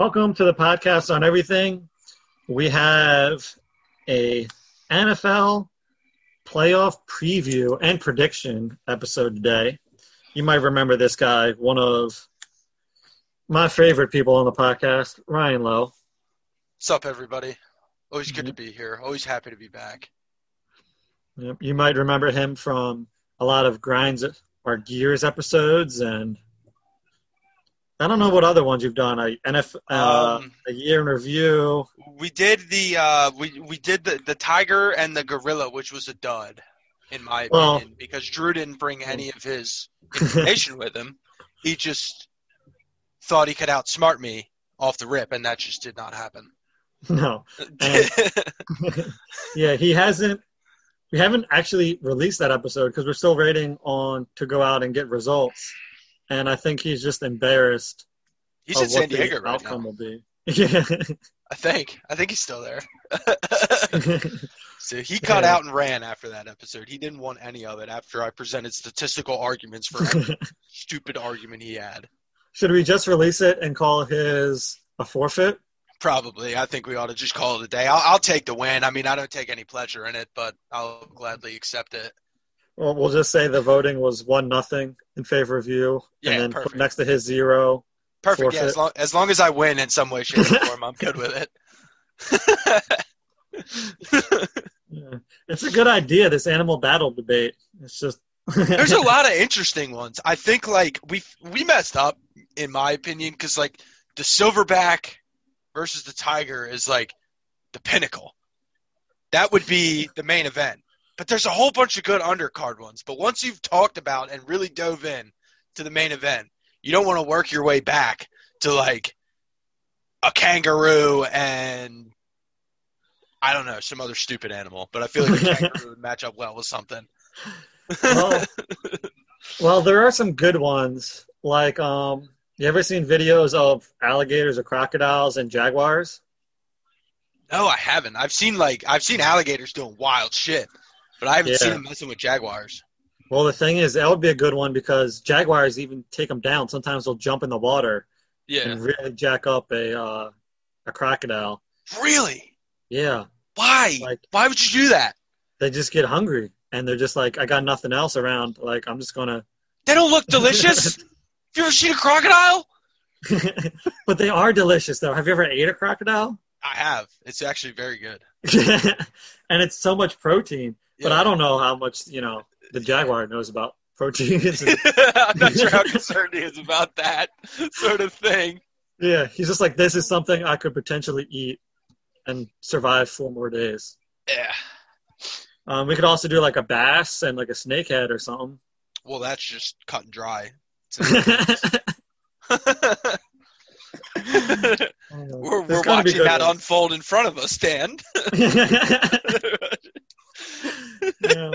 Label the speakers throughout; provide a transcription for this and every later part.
Speaker 1: Welcome to the podcast on everything. We have a NFL playoff preview and prediction episode today. You might remember this guy, one of my favorite people on the podcast, Ryan Lowe.
Speaker 2: What's up, everybody? Always good to mm-hmm. be here. Always happy to be back.
Speaker 1: Yep, You might remember him from a lot of Grinds or Gears episodes, and I don't know what other ones you've done. A NF, uh,
Speaker 2: Um,
Speaker 1: a year in review.
Speaker 2: We did the uh, we we did the the tiger and the gorilla, which was a dud, in my
Speaker 1: Well-
Speaker 2: opinion, because Drew didn't bring any of his information with him. He just thought he could outsmart me off the rip, and that just did not happen.
Speaker 1: No, And- yeah, he hasn't. We haven't actually released that episode because we're still waiting on to go out and get results, and I think he's just embarrassed.
Speaker 2: He's in San Diego right
Speaker 1: outcome
Speaker 2: now.
Speaker 1: will be. Yeah.
Speaker 2: I think. I think he's still there. so he cut
Speaker 1: Yeah.
Speaker 2: out and ran after that episode. He didn't want any of it after I presented statistical arguments for every stupid argument he had.
Speaker 1: Should we just release it and call his a forfeit?
Speaker 2: Probably. I think we ought to just call it a day. I'll, I'll take the win. I mean, I don't take any pleasure in it, but I'll gladly accept it.
Speaker 1: Well, we'll just say the voting was one nothing in favor of you,
Speaker 2: Yeah,
Speaker 1: and then
Speaker 2: perfect.
Speaker 1: next to his zero.
Speaker 2: Perfect. Yeah, as long, as long as I win in some way, shape, or form, I'm good with it.
Speaker 1: Yeah. It's a good idea. This animal battle debate. It's just
Speaker 2: There's a lot of interesting ones. I think like we we messed up in my opinion because like the silverback versus the tiger is like the pinnacle. That would be the main event. But there's a whole bunch of good undercard ones. But once you've talked about and really dove in to the main event, you don't want to work your way back to like a kangaroo and I don't know some other stupid animal. But I feel like a kangaroo would match up well with something.
Speaker 1: well, well, there are some good ones. Like, um, you ever seen videos of alligators or crocodiles and jaguars?
Speaker 2: No, I haven't. I've seen like I've seen alligators doing wild shit, but I haven't
Speaker 1: Yeah.
Speaker 2: seen them messing with jaguars.
Speaker 1: Well, the thing is, that would be a good one because jaguars even take them down. Sometimes they'll jump in the water
Speaker 2: Yeah.
Speaker 1: and really jack up a uh, a crocodile.
Speaker 2: Really?
Speaker 1: Yeah,
Speaker 2: Why?
Speaker 1: Like-
Speaker 2: Why would you do that?
Speaker 1: they just get hungry and they're just like, I got nothing else around. Like, I'm just gonna.
Speaker 2: They don't look delicious. Have you ever seen a crocodile?
Speaker 1: but they are delicious, though. Have you ever ate a crocodile?
Speaker 2: I have. It's actually very good.
Speaker 1: and it's so much protein. But I don't know how much you know the jaguar knows about protein.
Speaker 2: I'm not sure how concerned he is about that sort of thing.
Speaker 1: yeah, he's just like, this is something I could potentially eat and survive four more days.
Speaker 2: Yeah.
Speaker 1: Um, we could also do like a bass and like a snakehead or something.
Speaker 2: Well, that's just cut and dry. we're we're watching that
Speaker 1: ones.
Speaker 2: unfold in front of us, Dan.
Speaker 1: Yeah.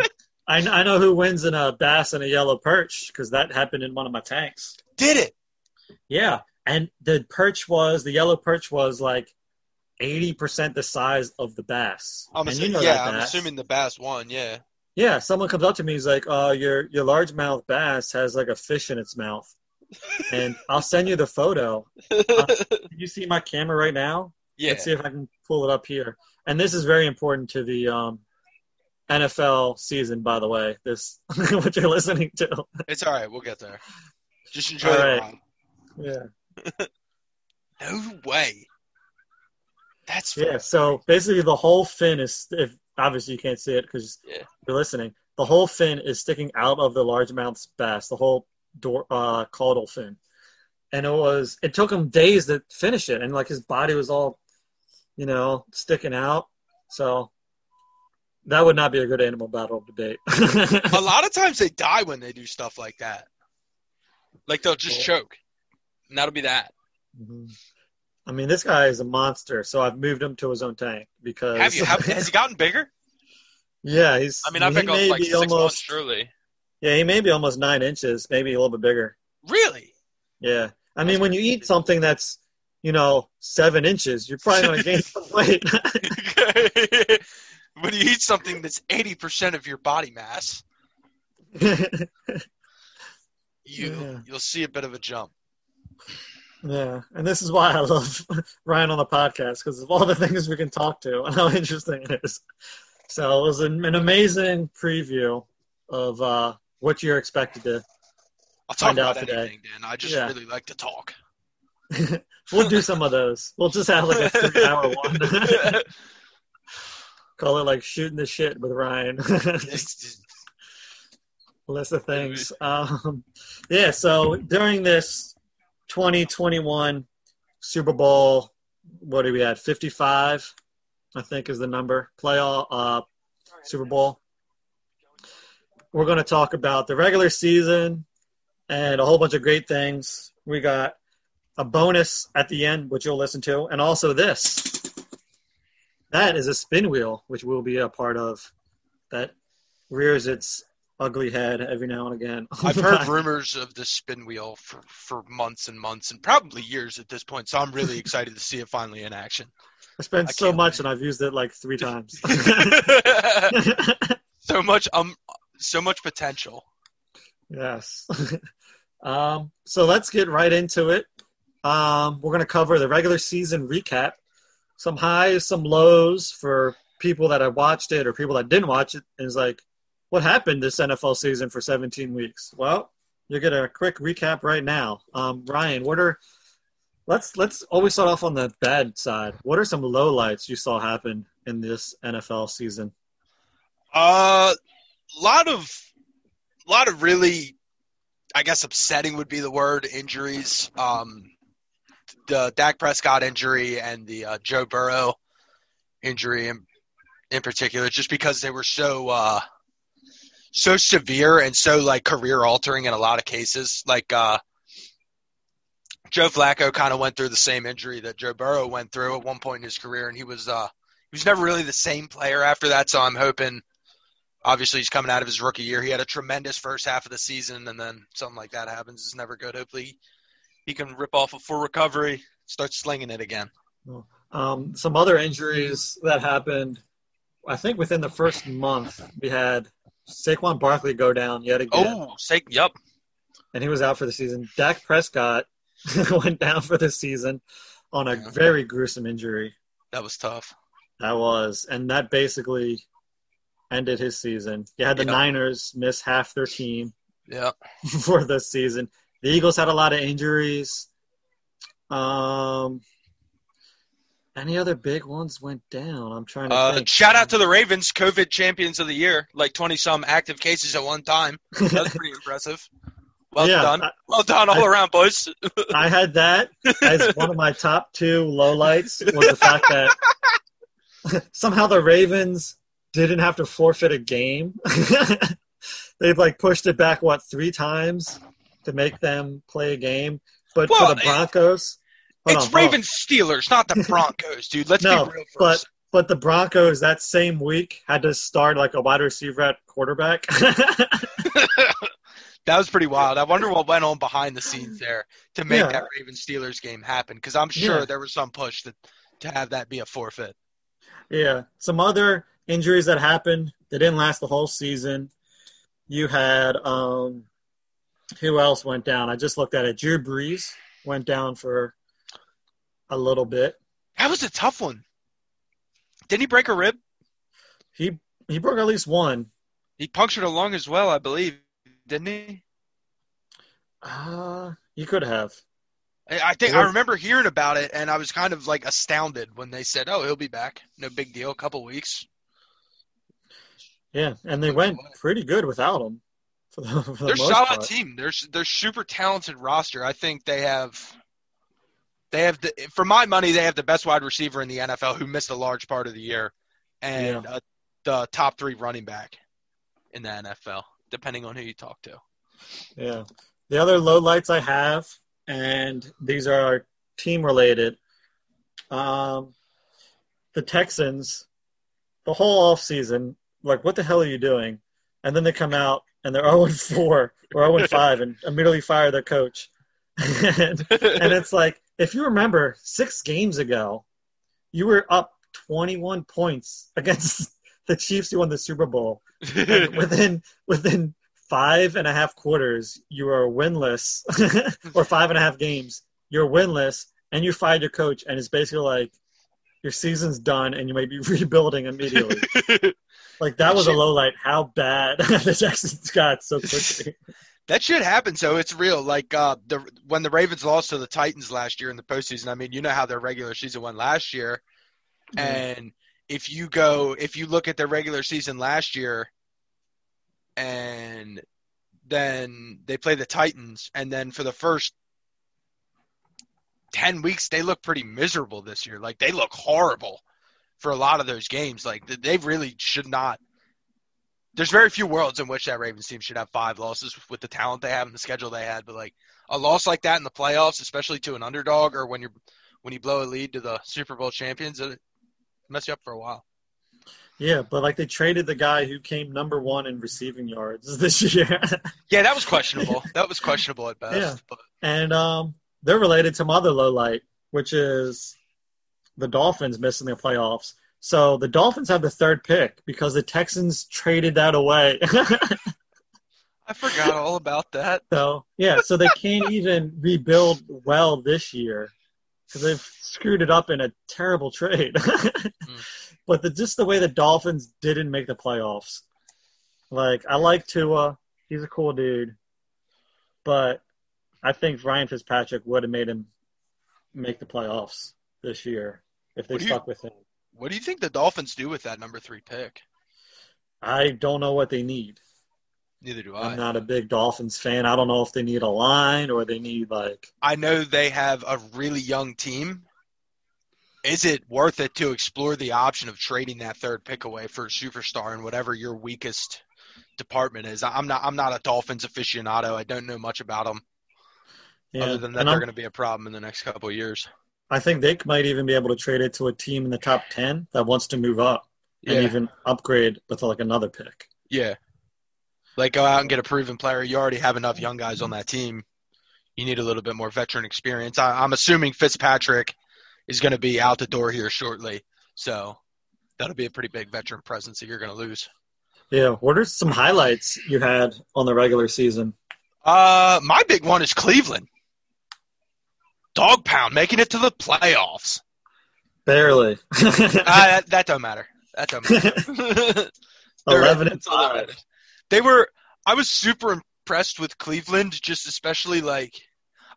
Speaker 1: I, I know who wins in a bass and a yellow perch because that happened in one of my tanks.
Speaker 2: Did it?
Speaker 1: Yeah, and the perch was the yellow perch was like eighty percent the size of the bass.
Speaker 2: I'm
Speaker 1: and
Speaker 2: assu-
Speaker 1: you know
Speaker 2: yeah, I'm assuming the bass won. Yeah.
Speaker 1: Yeah, someone comes up to me, he's like, "Uh, your your largemouth bass has like a fish in its mouth," and I'll send you the photo. Can you see my camera right now?
Speaker 2: yeah.
Speaker 1: Let's see if I can pull it up here. And this is very important to the um, NFL season, by the way. This what you're listening to.
Speaker 2: It's all right. We'll get there. Just enjoy
Speaker 1: All
Speaker 2: the
Speaker 1: right.
Speaker 2: ride.
Speaker 1: Yeah.
Speaker 2: No way. That's
Speaker 1: Yeah. So basically, the whole fin is if obviously you can't see it because
Speaker 2: Yeah.
Speaker 1: you're listening. The whole fin is sticking out of the largemouth's bass. The whole door, uh, caudal fin, and it was. It took him days to finish it, and like his body was all, you know, sticking out. So that would not be a good animal battle debate.
Speaker 2: a lot of times they die when they do stuff like that. Like they'll just
Speaker 1: Cool.
Speaker 2: choke, and that'll be that.
Speaker 1: Mhm. I mean, this guy is a monster, so I've moved him to his own tank because.
Speaker 2: Have you? Have, has he gotten bigger?
Speaker 1: yeah, he's.
Speaker 2: I mean, I've
Speaker 1: he
Speaker 2: been going like six months,
Speaker 1: almost.
Speaker 2: surely.
Speaker 1: Yeah, he may be almost nine inches, maybe a little bit bigger.
Speaker 2: Really?
Speaker 1: Yeah, I mean, when you eat something that's, you know, seven inches, you're probably going to gain some weight.
Speaker 2: when you eat something that's eighty percent of your body mass, you
Speaker 1: Yeah.
Speaker 2: you'll see a bit of a jump.
Speaker 1: Yeah, and this is why I love Ryan on the podcast because of all the things we can talk to and how interesting it is. So it was an, an amazing preview of uh, what you're expected to.
Speaker 2: I'll talk
Speaker 1: Find out today.
Speaker 2: anything, Dan. I just
Speaker 1: Yeah.
Speaker 2: really like to talk.
Speaker 1: we'll do some of those. We'll just have like a three-hour one. Call it like shooting the shit with Ryan. List of things. Um, yeah, so during this 2021 Super Bowl, what do we had? 55, I think is the number. Playoff uh, Super Bowl. We're going to talk about the regular season and a whole bunch of great things. We got a bonus at the end, which you'll listen to, and also this. That is a spin wheel, which we'll be a part of. That rears its ugly head every now and again.
Speaker 2: I've heard rumors of the spin wheel for, for months and months and probably years at this point, so I'm really excited to see it finally in action.
Speaker 1: I spent
Speaker 2: I
Speaker 1: so much
Speaker 2: wait.
Speaker 1: and I've used it like three times.
Speaker 2: so much um so much potential.
Speaker 1: yes. um, so let's get right into it. Um, we're going to cover the regular season recap, some highs, some lows for people that have watched it or people that didn't watch it. And it's like, what happened this NFL season for 17 weeks? Well, you get a quick recap right now. Um, Ryan, what are let's let's always start off on the bad side. What are some lowlights you saw happen in this NFL season?
Speaker 2: Uh lot of lot of really I guess upsetting would be the word injuries. Um the Dak Prescott injury and the uh, Joe Burrow injury in, in particular just because they were so uh so severe and so like career altering in a lot of cases. Like uh Joe Flacco kind of went through the same injury that Joe Burrow went through at one point in his career, and he was uh, he was never really the same player after that. So I'm hoping, obviously, he's coming out of his rookie year. He had a tremendous first half of the season, and then something like that happens is never good. Hopefully, he can rip off a full recovery, start slinging it again.
Speaker 1: Um, some other injuries that happened, I think within the first month, we had Saquon Barkley go down yet again,
Speaker 2: Oh, say, yep.
Speaker 1: and he was out for the season. Dak Prescott went down for the season on a very gruesome injury.
Speaker 2: That was tough.
Speaker 1: That was, and that basically ended his season. You had the
Speaker 2: Yeah.
Speaker 1: Niners miss half their team
Speaker 2: Yeah.
Speaker 1: for the season. The Eagles had a lot of injuries. Um, any other big ones went down? I'm trying to
Speaker 2: Uh,
Speaker 1: think.
Speaker 2: shout out to the Ravens, COVID champions of the year, like 20 some active cases at one time. That's pretty impressive. Well
Speaker 1: Yeah,
Speaker 2: done.
Speaker 1: I-
Speaker 2: Well done all
Speaker 1: I-
Speaker 2: around, boys.
Speaker 1: I had that as one of my top two lowlights was the fact that somehow the Ravens didn't have to forfeit a game. They've like pushed it back what three times to make them play a game, but
Speaker 2: Well,
Speaker 1: for the Broncos,
Speaker 2: it's
Speaker 1: on.
Speaker 2: Ravens Steelers, not the Broncos, dude. Let's
Speaker 1: No,
Speaker 2: be real
Speaker 1: but
Speaker 2: first.
Speaker 1: but the Broncos that same week had to start like a wide receiver at quarterback.
Speaker 2: that was pretty wild. I wonder what went on behind the scenes there to make
Speaker 1: Yeah.
Speaker 2: that Ravens Steelers game happen because I'm sure
Speaker 1: Yeah.
Speaker 2: there was some push to, to have that be a forfeit.
Speaker 1: Yeah, some other injuries that happened. They didn't last the whole season. You had um, who else went down? I just looked at it. Drew Brees went down for a little bit.
Speaker 2: That was a tough one. Didn't he break a rib?
Speaker 1: He he broke at least one.
Speaker 2: He punctured a lung as well, I believe. Didn't he?
Speaker 1: Uh, he could have.
Speaker 2: I I think I remember hearing about it, and I was kind of like astounded when they said, "Oh, he'll be back. No big deal. A couple weeks."
Speaker 1: Yeah, and they went pretty good without him. For the, for the
Speaker 2: They're a solid
Speaker 1: part.
Speaker 2: team. They're they're super talented roster. I think they have they have the for my money they have the best wide receiver in the NFL who missed a large part of the year, and uh, the top three running back in the NFL, depending on who you talk to.
Speaker 1: Yeah. The other low lights I have, and these are team related. Um, the Texans, the whole off season, like, what the hell are you doing? And then they come out and they're 0 4 or 0 5 and immediately fire their coach. and, and it's like, if you remember six games ago, you were up 21 points against the Chiefs who won the Super Bowl. And within within five and a half quarters, you are winless, or five and a half games, you're winless and you fired your coach, and it's basically like your season's done and you may be rebuilding immediately. Like that was a low light. How bad the Texans got so quickly.
Speaker 2: that should happen. So it's real. Like uh, the when the Ravens lost to the Titans last year in the postseason. I mean, you know how their regular season went last year,
Speaker 1: Mhm.
Speaker 2: and if you go, if you look at their regular season last year, and then they play the Titans, and then for the first ten weeks they look pretty miserable this year. Like they look horrible for a lot of those games. Like they really should not. There's very few worlds in which that Ravens team should have five losses with the talent they have and the schedule they had. But like a loss like that in the playoffs, especially to an underdog or when you're when you blow a lead to the Super Bowl champions, it mess you up for a while.
Speaker 1: Yeah, but like they traded the guy who came number one in receiving yards this year.
Speaker 2: Yeah, that was questionable. that was questionable at best.
Speaker 1: Yeah.
Speaker 2: But
Speaker 1: and um, they're related to my other low light, which is the Dolphins missing the playoffs. So the Dolphins have the third pick because the Texans traded that away.
Speaker 2: I forgot all about that.
Speaker 1: so yeah, so they can't even rebuild well this year because they've screwed it up in a terrible trade. Hmm. But the, just the way the Dolphins didn't make the playoffs, like I like Tua, he's a cool dude, but I think Ryan Fitzpatrick would have made him make the playoffs this year if they
Speaker 2: What do you-
Speaker 1: with him.
Speaker 2: What do you think the Dolphins do with that number three pick?
Speaker 1: I don't know what they need.
Speaker 2: Neither do I.
Speaker 1: I'm not a big Dolphins fan. I don't know if they need a line or they need like
Speaker 2: I know they have a really young team. Is it worth it to explore the option of trading that third pick away for a superstar in whatever your weakest department is? I'm not. I'm not a Dolphins aficionado. I don't know much about them
Speaker 1: yeah.
Speaker 2: other than that
Speaker 1: And
Speaker 2: they're going to be a problem in the next couple of years.
Speaker 1: I think they might even be able to trade it to a team in the top ten that wants to move up and
Speaker 2: Yeah,
Speaker 1: even upgrade with like another pick.
Speaker 2: yeah. Like go out and get a proven player. You already have enough young guys on that team. You need a little bit more veteran experience. I, I'm assuming Fitzpatrick is going to be out the door here shortly, so that'll be a pretty big veteran presence that you're going to lose.
Speaker 1: Yeah. What are some highlights you had on the regular season?
Speaker 2: Uh, my big one is Cleveland. Dog pound making it to the playoffs.
Speaker 1: Barely.
Speaker 2: uh, that, that don't matter. That don't matter.
Speaker 1: Eleven and
Speaker 2: that's all that
Speaker 1: five.
Speaker 2: They were. I was super impressed with Cleveland, just especially like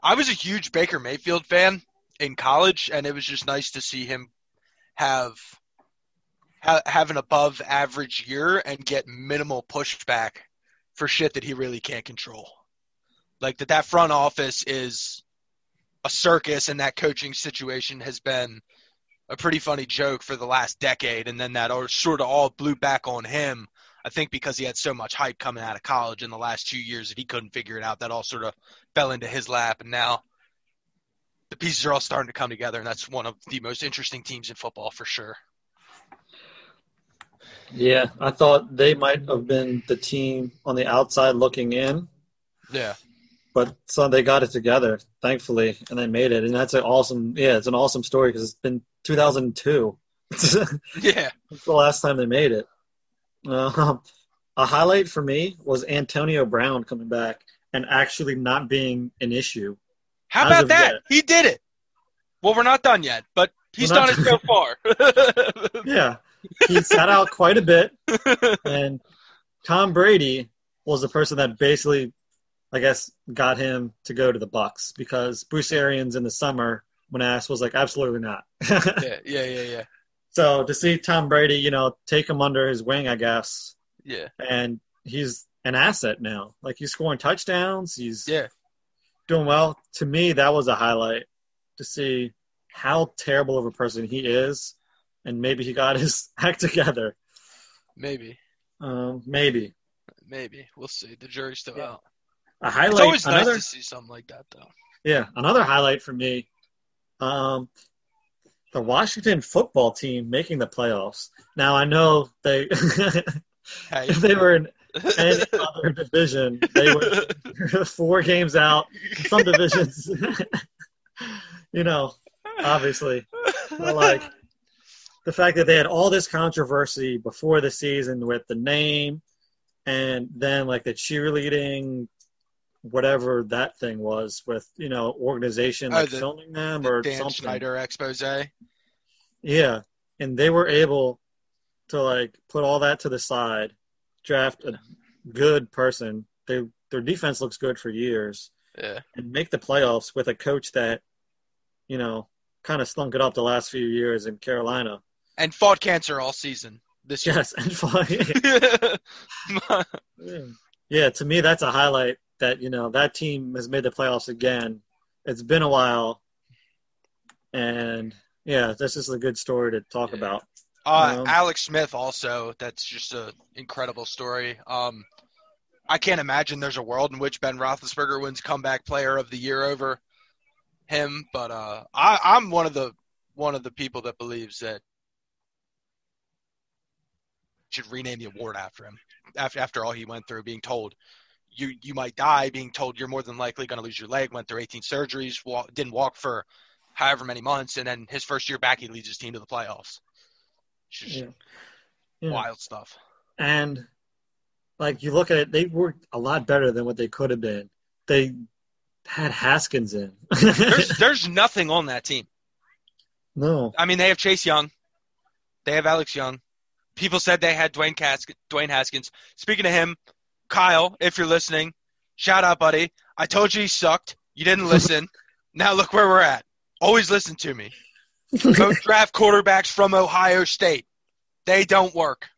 Speaker 2: I was a huge Baker Mayfield fan in college, and it was just nice to see him have ha, have an above average year and get minimal pushback for shit that he really can't control. Like that, that front office is a circus, and that coaching situation has been a pretty funny joke for the last decade, and then that all, sort of all blew back on him. I think because he had so much hype coming out of college in the last two years that he couldn't figure it out. That all sort of fell into his lap, and now the pieces are all starting to come together, and that's one of the most interesting teams in football for sure.
Speaker 1: Yeah, I thought they might have been the team on the outside looking in,
Speaker 2: Yeah,
Speaker 1: but so they got it together, thankfully, and they made it. And that's an awesome, yeah, it's an awesome story because it's been 2002. That's
Speaker 2: yeah,
Speaker 1: the last time they made it. Um, a highlight for me was Antonio Brown coming back and actually not being an issue.
Speaker 2: How about that?
Speaker 1: yet.
Speaker 2: He did it. Well, we're not done yet, but he's done it so far.
Speaker 1: Yeah, he sat out quite a bit, and Tom Brady was the person that basically, I guess, got him to go to the Bucs because Bruce Arians in the summer, when asked, was like, absolutely not.
Speaker 2: yeah, yeah, yeah, yeah,
Speaker 1: so to see Tom Brady, you know, take him under his wing, I guess,
Speaker 2: yeah.
Speaker 1: and he's an asset now. Like he's scoring touchdowns, he's
Speaker 2: Yeah.
Speaker 1: doing well. To me, that was a highlight to see how terrible of a person he is, and maybe he got his act together.
Speaker 2: Maybe,
Speaker 1: Um, maybe
Speaker 2: maybe we'll see. The jury's still
Speaker 1: Yeah.
Speaker 2: out.
Speaker 1: A
Speaker 2: It's
Speaker 1: highlight.
Speaker 2: always
Speaker 1: another,
Speaker 2: nice to see something like that, though.
Speaker 1: yeah, another highlight for me. Um, the Washington football team making the playoffs. Now I know they if they were in any other division, they were four games out. Some divisions, you know, obviously, but like the fact that they had all this controversy before the season with the name, and then like the cheerleading whatever that thing was with you know organization
Speaker 2: Oh,
Speaker 1: like
Speaker 2: the-
Speaker 1: filming them
Speaker 2: The
Speaker 1: or
Speaker 2: Dan
Speaker 1: something.
Speaker 2: Snyder expose.
Speaker 1: Yeah, and they were able to like put all that to the side, draft a good person. They their defense looks good for years,
Speaker 2: Yeah.
Speaker 1: and make the playoffs with a coach that, you know, kind of stunk it up the last few years in Carolina.
Speaker 2: And fought cancer all season this year.
Speaker 1: Yes, and yeah. yeah, to me that's a highlight that you know that team has made the playoffs again. It's been a while, and yeah, this is a good story to talk
Speaker 2: Yeah.
Speaker 1: about.
Speaker 2: Uh,
Speaker 1: Um,
Speaker 2: Alex Smith also. That's just an incredible story. Um, I can't imagine there's a world in which Ben Roethlisberger wins comeback player of the year over him, but uh, I, I'm one of the one of the people that believes that should rename the award after him. After after all he went through, being told you you might die, being told you're more than likely going to lose your leg, went through 18 surgeries, wa- didn't walk for however many months, and then his first year back, he leads his team to the playoffs.
Speaker 1: Yeah. Yeah.
Speaker 2: wild stuff.
Speaker 1: And like you look at it, they worked a lot better than what they could have been. They had Haskins in.
Speaker 2: There's there's nothing on that team.
Speaker 1: no.
Speaker 2: I mean, they have Chase Young, they have Alex Young. People said they had Dwayne Cas- Dwayne Haskins. Speaking of him, Kyle, if you're listening, shout out, buddy. I told you he sucked. You didn't listen. now look where we're at. Always listen to me. Go draft quarterbacks from Ohio State. They don't work.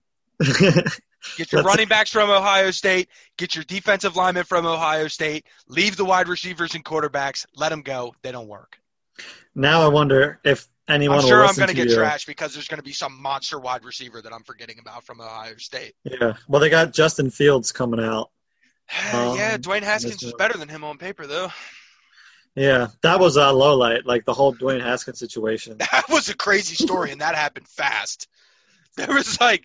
Speaker 2: Get your running backs from Ohio State. Get your defensive linemen from Ohio State. Leave the wide receivers and quarterbacks. Let them go. They don't work.
Speaker 1: now I wonder if anyone
Speaker 2: I'm sure I'm going to get
Speaker 1: you.
Speaker 2: trashed because there's going to be some monster wide receiver that I'm forgetting about from Ohio State.
Speaker 1: Yeah. Well, they got Justin Fields coming out. Um,
Speaker 2: yeah, Dwayne Haskins
Speaker 1: this
Speaker 2: was better than him on paper, though.
Speaker 1: Yeah, that was a low light, like the whole Dwayne Haskins situation.
Speaker 2: That was a crazy story, and that happened fast. There was like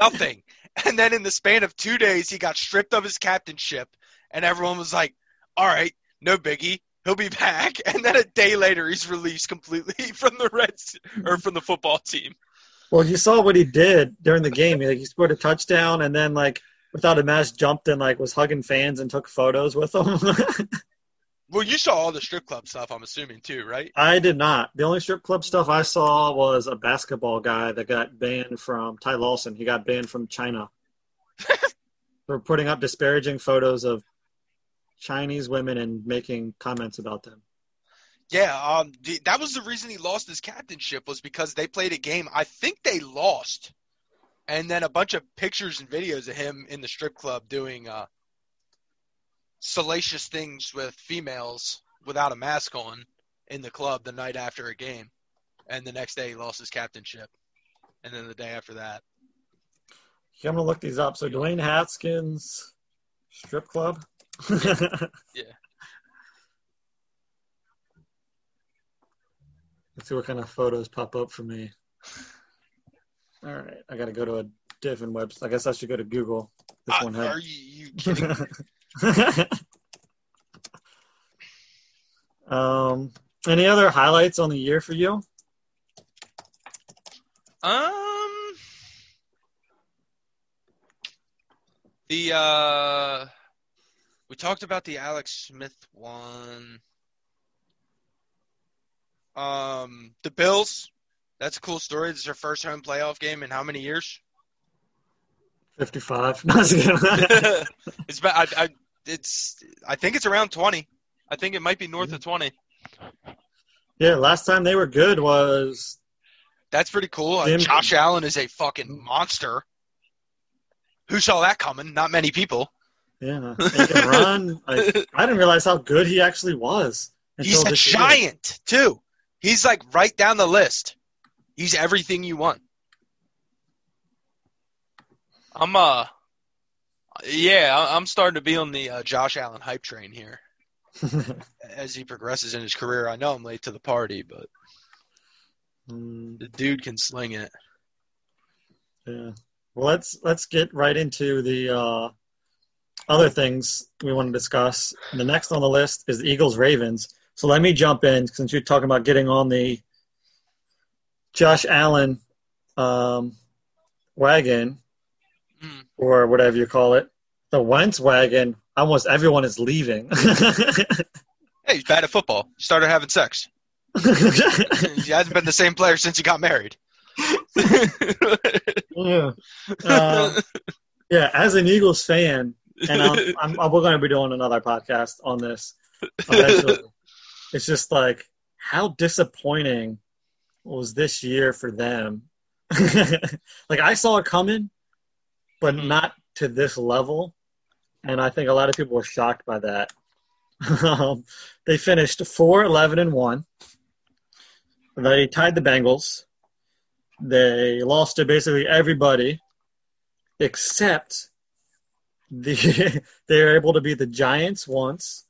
Speaker 2: nothing. And then in the span of two days, he got stripped of his captainship, and everyone was like, all right, no biggie. He'll be back. And then a day later, he's released completely from the Reds or from the football team.
Speaker 1: Well, you saw what he did during the game. He, like, he scored a touchdown and then, like, without a mask, jumped and like was hugging fans and took photos with them.
Speaker 2: Well, you saw all the strip club stuff, I'm assuming, too, right?
Speaker 1: I did not. The only strip club stuff I saw was a basketball guy that got banned from Ty Lawson. He got banned from China for putting up disparaging photos of Chinese women and making comments about them.
Speaker 2: Yeah, um, the, that was the reason he lost his captainship was because they played a game. I think they lost, and then a bunch of pictures and videos of him in the strip club doing uh, salacious things with females without a mask on in the club the night after a game, and the next day he lost his captainship, and then the day after that.
Speaker 1: Yeah, I'm gonna look these up. So Dwayne Haskins, strip club.
Speaker 2: Yeah.
Speaker 1: Let's see what kind of photos pop up for me. All right, I got to go to a different website. I guess I should go to Google. This
Speaker 2: Uh,
Speaker 1: one
Speaker 2: are you, you kidding?
Speaker 1: um, any other highlights on the year for you?
Speaker 2: Um, the uh, we talked about the Alex Smith one. Um, the Bills. That's a cool story. This is their first home playoff game in how many years?
Speaker 1: 55. No, I was kidding.
Speaker 2: it's about. I, I, it's. I think it's around twenty. I think it might be north of twenty.
Speaker 1: yeah, last time they were good was
Speaker 2: That's pretty cool.
Speaker 1: Jim-
Speaker 2: Josh Allen is a fucking monster. Who saw that coming? Not many people.
Speaker 1: Yeah. He can run. Like, I didn't realize how good he actually was.
Speaker 2: He's
Speaker 1: until
Speaker 2: a
Speaker 1: this year.
Speaker 2: giant too. He's like right down the list. He's everything you want. I'm uh, yeah, I'm starting to be on the uh, Josh Allen hype train here as he progresses in his career. I know I'm late to the party, but
Speaker 1: Mm,
Speaker 2: the dude can sling it.
Speaker 1: yeah. Well, let's let's get right into the uh, other things we want to discuss. The next on the list is the Eagles Ravens. So let me jump in since you're talking about getting on the Josh Allen um, wagon
Speaker 2: Mm.
Speaker 1: or whatever you call it. The Wentz wagon almost everyone is leaving.
Speaker 2: Hey, he's bad at football. Started having sex. he hasn't been the same player since he got married.
Speaker 1: yeah. Uh, yeah, as an Eagles fan, and I'm, I'm, we're going to be doing another podcast on this eventually. it's just like how disappointing was this year for them. like I saw it coming, but
Speaker 2: Mhm.
Speaker 1: not to this level, and I think a lot of people were shocked by that. Um, they finished 4 11 and 1. They tied the Bengals. They lost to basically everybody except the they were able to beat the Giants once.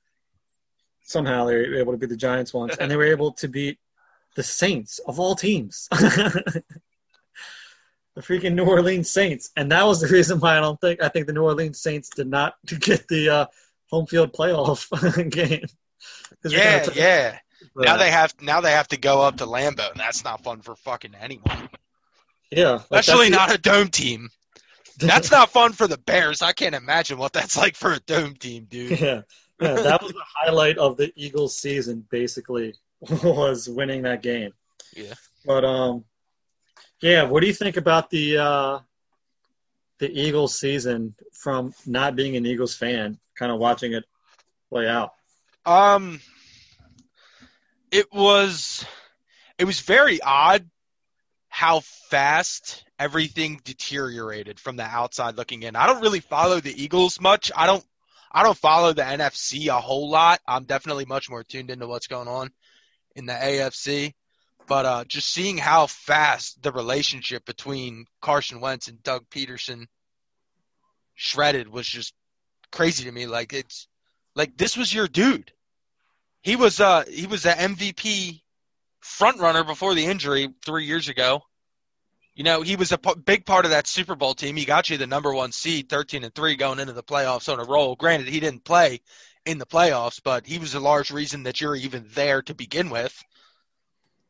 Speaker 1: Somehow they were able to beat the Giants once, and they were able to beat the Saints of all teams. the freaking New Orleans Saints, and that was the reason why I don't think I think the New Orleans Saints did not get the uh, home field playoff game.
Speaker 2: yeah, yeah. Now
Speaker 1: uh,
Speaker 2: they have now they have to go up to Lambeau, and that's not fun for fucking anyone.
Speaker 1: yeah, like,
Speaker 2: Especially not a dome team. That's not fun for the Bears. I can't imagine what that's like for a dome team, dude.
Speaker 1: yeah, yeah, that was the highlight of the Eagles' season. Basically, was winning that game.
Speaker 2: Yeah.
Speaker 1: But um, yeah. What do you think about the uh, the Eagles season from not being an Eagles fan, kind of watching it play out?
Speaker 2: Um, it was it was very odd how fast everything deteriorated from the outside looking in. I don't really follow the Eagles much. I don't I don't follow the NFC a whole lot. I'm definitely much more tuned into what's going on in the AFC. But uh, just seeing how fast the relationship between Carson Wentz and Doug Pederson shredded was just crazy to me. Like it's like this was your dude. He was uh he was the MVP front runner before the injury three years ago. You know, he was a p- big part of that Super Bowl team. He got you the number one seed, thirteen and three, going into the playoffs on a roll. Granted, he didn't play in the playoffs, but he was a large reason that you're even there to begin with.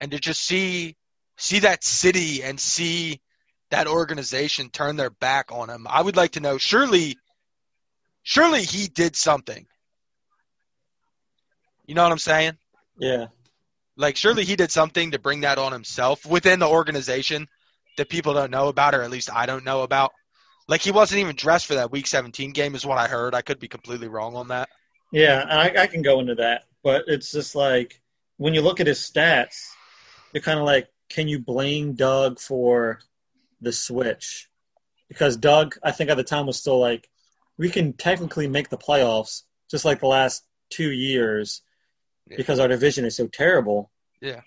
Speaker 2: And to just see see that city and see that organization turn their back on him, I would like to know. Surely, surely he did something. You know what I'm saying?
Speaker 1: Yeah,
Speaker 2: Like, surely he did something to bring that on himself within the organization that people don't know about, or at least I don't know about. Like, he wasn't even dressed for that Week 17 game, is what I heard. I could be completely wrong on that.
Speaker 1: yeah. and I, I can go into that, but it's just like when you look at his stats, you're kind of like, can you blame Doug for the switch? Because Doug, I think at the time was still like, we can technically make the playoffs, just like the last two years,
Speaker 2: Yeah.
Speaker 1: because our division is so terrible.
Speaker 2: Yeah.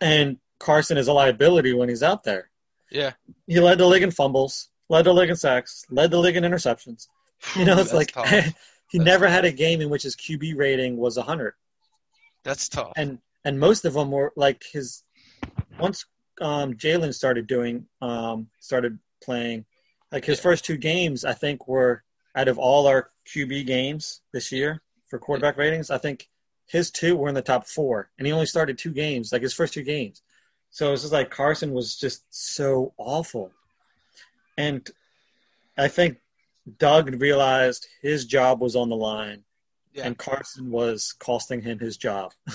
Speaker 1: And Carson is a liability when he's out there.
Speaker 2: Yeah.
Speaker 1: He led the league in fumbles, led the league in sacks, led the league in interceptions. You know, it's like he
Speaker 2: That's
Speaker 1: never had a game in which his QB rating was 100.
Speaker 2: That's tough.
Speaker 1: And and most of them were like his once um, Jalen started doing um, started playing like his first two games I think were out of all our QB games this year for quarterback ratings I think his two were in the top four and he only started two games like his first two games so it's just like Carson was just so awful and I think Doug realized his job was on the line
Speaker 2: Yeah.
Speaker 1: and Carson was costing him his job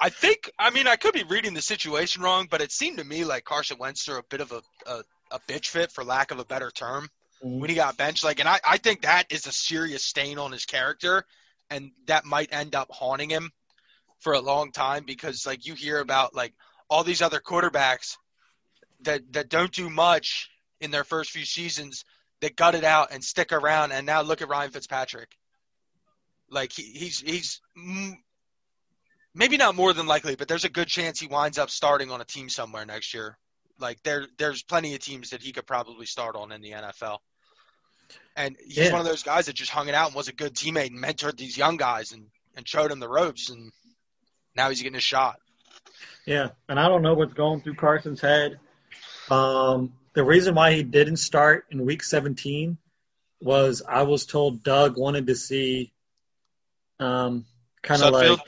Speaker 2: I think, I mean, I could be reading the situation wrong, but it seemed to me like Carson Wentz threw a bit of a, a, a bitch fit, for lack of a better term. Mm-hmm. when he got benched. Like, and I, I think that is a serious stain on his character, and that might end up haunting him for a long time because, like, you hear about like all these other quarterbacks that that don't do much in their first few seasons that gut it out and stick around, and now look at Ryan Fitzpatrick. Like he, he's he's maybe not more than likely, but there's a good chance he winds up starting on a team somewhere next year. Like there, there's plenty of teams that he could probably start on in the NFL. And he's
Speaker 1: Yeah.
Speaker 2: one of those guys that just hung it out and was a good teammate and mentored these young guys and, and showed them the ropes. And now he's getting a shot.
Speaker 1: Yeah, and I don't know what's going through Carson's head. Um, the reason why he didn't start in Week 17 was I was told Doug wanted to see, um, kind of like,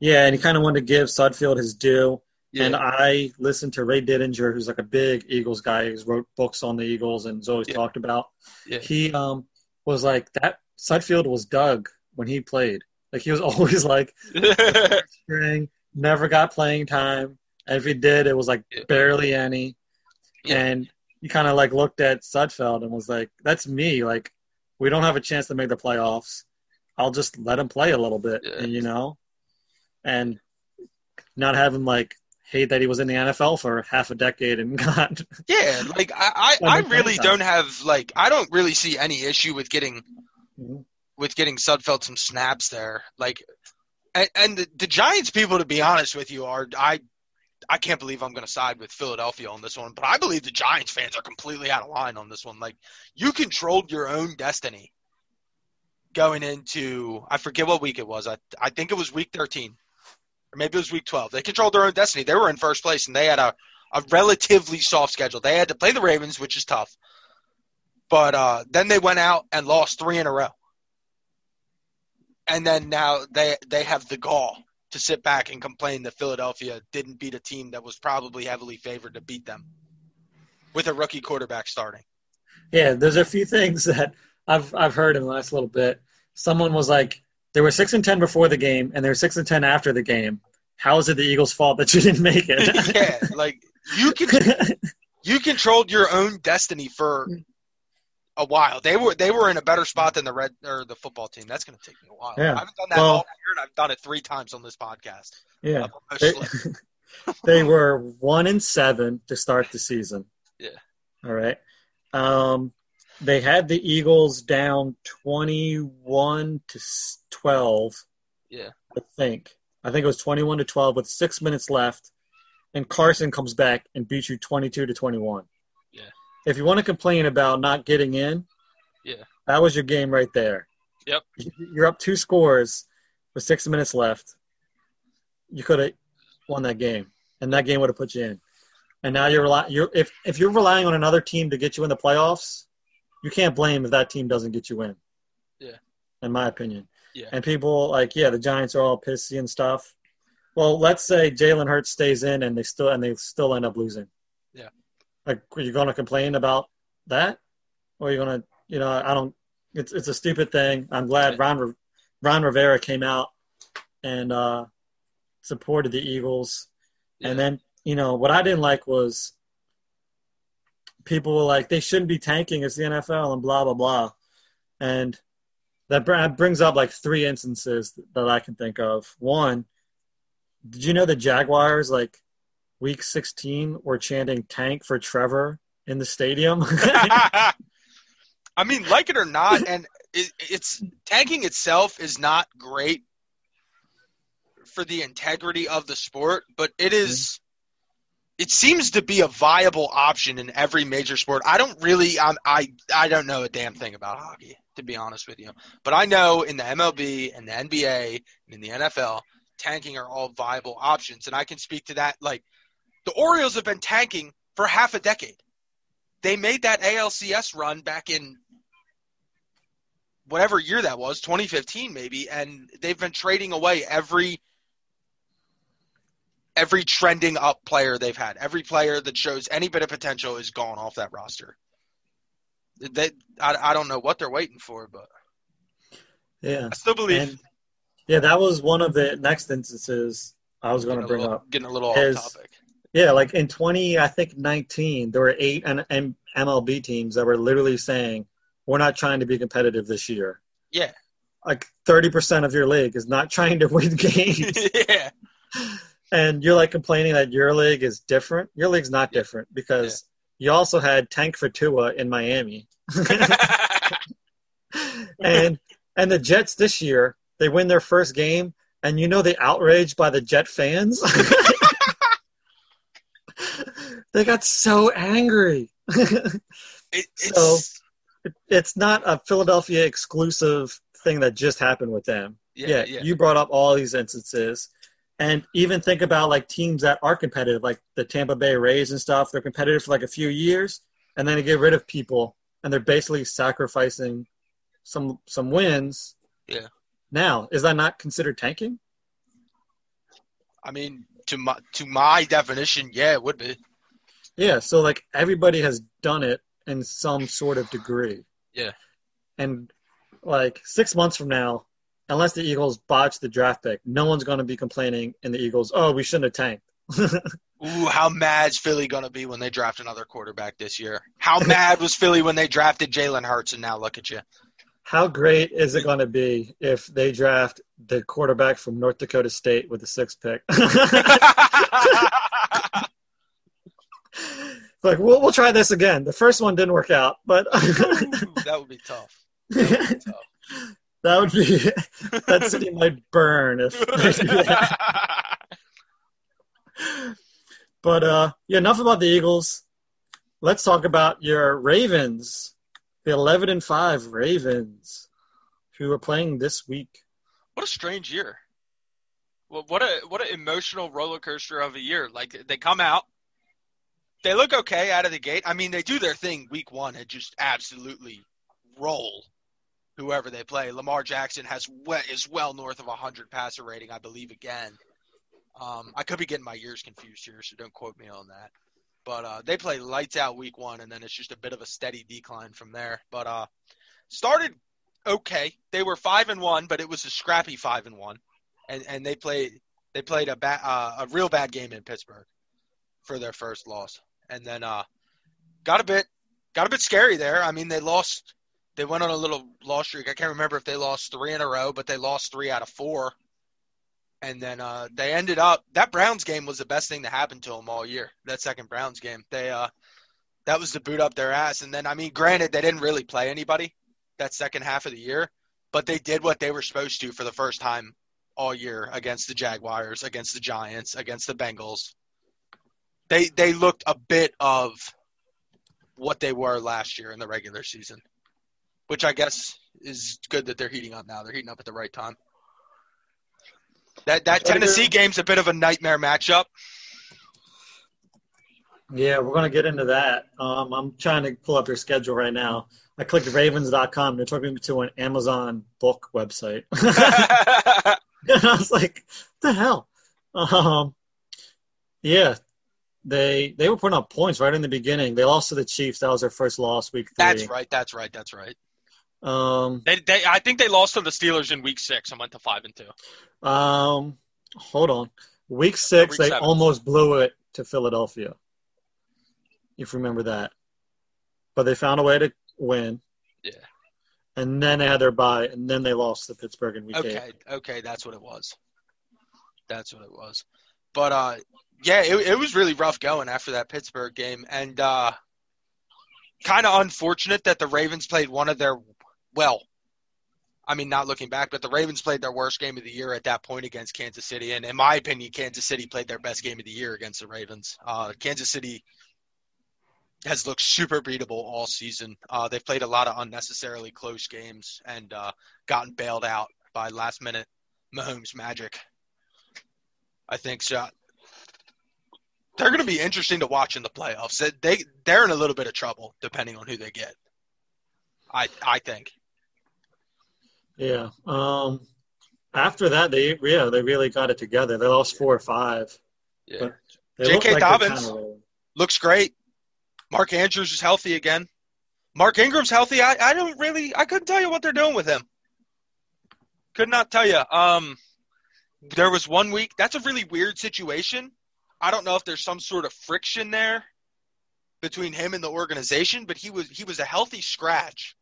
Speaker 1: yeah, and he kind of wanted to give Sudfeld his due.
Speaker 2: Yeah.
Speaker 1: And I listened to Ray Didinger, who's like a big Eagles guy, who's wrote books on the Eagles and has always
Speaker 2: Yeah.
Speaker 1: talked about.
Speaker 2: Yeah.
Speaker 1: He um, was like that Sudfeld was Doug when he played. Like he was always like string, never got playing time. If he did, it was like
Speaker 2: Yeah.
Speaker 1: barely any.
Speaker 2: Yeah.
Speaker 1: And you kind of like looked at Sudfeld and was like, "That's me. Like we don't have a chance to make the playoffs. I'll just let him play a little bit,
Speaker 2: Yeah.
Speaker 1: and you know, and not have him like hate that he was in the NFL for half a decade and got
Speaker 2: yeah, like I, I, I really don't have like I don't really see any issue with getting
Speaker 1: Mhm.
Speaker 2: with getting Sudfeld some snaps there. Like, and, and the, the Giants people, to be honest with you, are I. I can't believe I'm going to side with Philadelphia on this one, but I believe the Giants fans are completely out of line on this one. Like, you controlled your own destiny going into I forget what week it was. I I think it was week 13, or maybe it was week 12. They controlled their own destiny. They were in first place, and they had a a relatively soft schedule. They had to play the Ravens, which is tough, but uh, then they went out and lost three in a row and then now they they have the gall to sit back and complain that Philadelphia didn't beat a team that was probably heavily favored to beat them with a rookie quarterback starting.
Speaker 1: Yeah, there's a few things that I've I've heard in the last little bit. Someone was like, they were six and ten before the game, and they were six and ten after the game. How is it the Eagles' fault that you didn't make it?
Speaker 2: yeah, like you can you controlled your own destiny for a while. They were they were in a better spot than the red or the football team. That's going to take me a while.
Speaker 1: Yeah.
Speaker 2: I haven't done that
Speaker 1: Well-
Speaker 2: all year, and I've done it three times on this podcast.
Speaker 1: yeah, they, they were one and seven to start the season.
Speaker 2: Yeah.
Speaker 1: All right. Um, they had the Eagles down twenty-one to twelve.
Speaker 2: Yeah.
Speaker 1: I think. I think it was twenty-one to twelve with six minutes left, and Carson comes back and beats you twenty-two to twenty-one. If you want to complain about not getting in,
Speaker 2: Yeah.
Speaker 1: that was your game right there.
Speaker 2: Yep.
Speaker 1: You're up two scores with six minutes left. You could have won that game, and that game would have put you in. And now you're rely- you're if if you're relying on another team to get you in the playoffs, you can't blame if that team doesn't get you in.
Speaker 2: Yeah.
Speaker 1: In my opinion.
Speaker 2: Yeah.
Speaker 1: And people like, yeah, the Giants are all pissy and stuff. Well, let's say Jalen Hurts stays in and they still and they still end up losing.
Speaker 2: Yeah.
Speaker 1: Like, are you going to complain about that, or are you going to, you know, I don't. It's it's a stupid thing. I'm glad Ron Ron Rivera came out and uh, supported the Eagles,
Speaker 2: Yeah.
Speaker 1: and then you know what I didn't like was people were like they shouldn't be tanking. It's the NFL and blah blah blah, and that brings up like three instances that I can think of. One, did you know the Jaguars like week 16 were chanting "tank for Trevor" in the stadium?
Speaker 2: I mean, like it or not, and it, it's tanking itself is not great for the integrity of the sport, but it is. Mm-hmm. It seems to be a viable option in every major sport. I don't really, I'm, I, I don't know a damn thing about hockey, to be honest with you. But I know in the MLB and the NBA and in the NFL, tanking are all viable options, and I can speak to that. Like the Orioles have been tanking for half a decade they made that ALCS run back in whatever year that was, 2015 maybe, and they've been trading away every every trending up player they've had. Every player that shows any bit of potential is gone off that roster. They, I, I don't know what they're waiting for, but
Speaker 1: yeah,
Speaker 2: I still believe.
Speaker 1: and yeah, that was one of the next instances I was going to bring
Speaker 2: little,
Speaker 1: up.
Speaker 2: getting a little
Speaker 1: is-
Speaker 2: off topic.
Speaker 1: Yeah, like in 20, I think 19, there were eight and and MLB teams that were literally saying, "We're not trying to be competitive this year."
Speaker 2: Yeah.
Speaker 1: Like 30% of your league is not trying to win games.
Speaker 2: yeah,
Speaker 1: and you're like complaining that your league is different. Your league's not different because you also had Tank for Tua in Miami. and and the Jets this year, they win their first game and you know the outrage by the Jet fans? They got so angry.
Speaker 2: it, it's,
Speaker 1: So- it's not a Philadelphia exclusive thing that just happened with them.
Speaker 2: yeah, yeah,
Speaker 1: you brought up all these instances. And even think about like teams that are competitive, like the Tampa Bay Rays and stuff. They're competitive for like a few years, and then they get rid of people, and they're basically sacrificing some some wins.
Speaker 2: Yeah.
Speaker 1: Now, is that not considered tanking?
Speaker 2: I mean, to my to my definition, yeah, it would be.
Speaker 1: Yeah. So like everybody has done it in some sort of degree.
Speaker 2: Yeah.
Speaker 1: And like six months from now, unless the Eagles botch the draft pick, no one's going to be complaining in the Eagles. Oh, we shouldn't have tanked.
Speaker 2: Ooh, how mad's Philly gonna be when they draft another quarterback this year? How mad was Philly when they drafted Jalen Hurts, and now look at you.
Speaker 1: How great is it going to be if they draft the quarterback from North Dakota State with the sixth pick? like we'll we'll try this again. The first one didn't work out, but
Speaker 2: that would be tough. That would be tough.
Speaker 1: that would be that city might burn if. but uh, yeah, enough about the Eagles. Let's talk about your Ravens, the eleven and five Ravens, who are playing this week.
Speaker 3: What a strange year. Well, what a what an emotional roller coaster of a year. Like they come out, they look okay out of the gate. I mean, they do their thing week one and just absolutely roll whoever they play. Lamar Jackson has is well north of a hundred passer rating, I believe. Again, um, I could be getting my years confused here, so don't quote me on that. But uh, they play lights out week one, and then it's just a bit of a steady decline from there. But uh, started okay. They were five and one, but it was a scrappy five and one, and and they played they played a ba- uh, a real bad game in Pittsburgh for their first loss, and then uh, got a bit got a bit scary there. I mean, they lost. They went on a little loss streak. I can't remember if they lost three in a row, but they lost three out of four and then uh, they ended up that Browns game was the best thing to happen to them all year. That second Browns game, they uh, that was to boot up their ass. And then I mean, granted, they didn't really play anybody that second half of the year, but they did what they were supposed to for the first time all year against the Jaguars, against the Giants, against the Bengals. They they looked a bit of what they were last year in the regular season, which I guess is good that they're heating up now. They're heating up at the right time. That that Tennessee game's a bit of a nightmare matchup.
Speaker 1: Yeah, we're going to get into that. Um, I'm trying to pull up their schedule right now. I clicked ravens.com. They're talking to an Amazon book website. and I was like, the hell? Um, yeah, they they were putting up points right in the beginning. They lost to the Chiefs. That was their first loss week three.
Speaker 2: That's right. That's right. That's right.
Speaker 1: Um,
Speaker 3: they, they, I think they lost to the Steelers in week six and went to five and two.
Speaker 1: Um, hold on. Week six, week they seven. almost blew it to Philadelphia. If you remember that, but they found a way to win.
Speaker 3: Yeah.
Speaker 1: And then they had their bye, and then they lost to Pittsburgh in week
Speaker 2: okay,
Speaker 1: eight.
Speaker 2: Okay, okay, that's what it was. That's what it was. But uh, yeah, it, it was really rough going after that Pittsburgh game, and uh, kind of unfortunate that the Ravens played one of their well, I mean, not looking back, but the Ravens played their worst game of the year at that point against Kansas City. And in my opinion, Kansas City played their best game of the year against the Ravens. Uh, Kansas City has looked super beatable all season. Uh, they've played a lot of unnecessarily close games and uh, gotten bailed out by last minute Mahomes magic. I think so. They're going to be interesting to watch in the playoffs. They they're in a little bit of trouble depending on who they get. I I think.
Speaker 1: Yeah. Um, after that, they yeah they really got it together. They lost four or five.
Speaker 2: Yeah. J.K. Like Dobbins kind of looks great. Mark Andrews is healthy again. Mark Ingram's healthy. I, I don't really I couldn't tell you what they're doing with him. Could not tell you. Um, there was one week. That's a really weird situation. I don't know if there's some sort of friction there between him and the organization, but he was he was a healthy scratch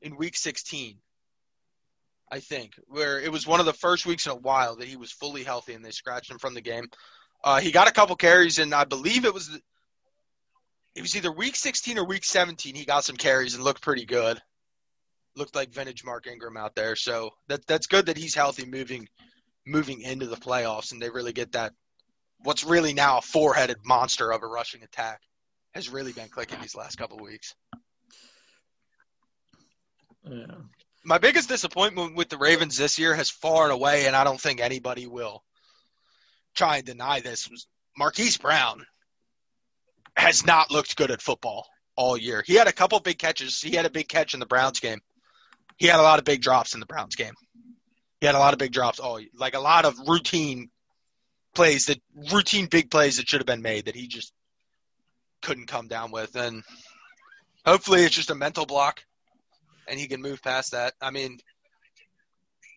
Speaker 2: in week 16. I think, where it was one of the first weeks in a while that he was fully healthy and they scratched him from the game. Uh, he got a couple carries, and I believe it was the, it was either week 16 or week 17. He got some carries and looked pretty good. Looked like vintage Mark Ingram out there. So that that's good that he's healthy moving moving into the playoffs, and they really get that. What's really now a four-headed monster of a rushing attack has really been clicking these last couple of weeks.
Speaker 1: Yeah
Speaker 2: my biggest disappointment with the Ravens this year has far and away, and I don't think anybody will try and deny this, was Marquise Brown has not looked good at football all year. He had a couple big catches. He had a big catch in the Browns game. He had a lot of big drops in the Browns game. He had a lot of big drops. Oh, like a lot of routine plays that routine big plays that should have been made that he just couldn't come down with. And hopefully it's just a mental block and he can move past that. I mean,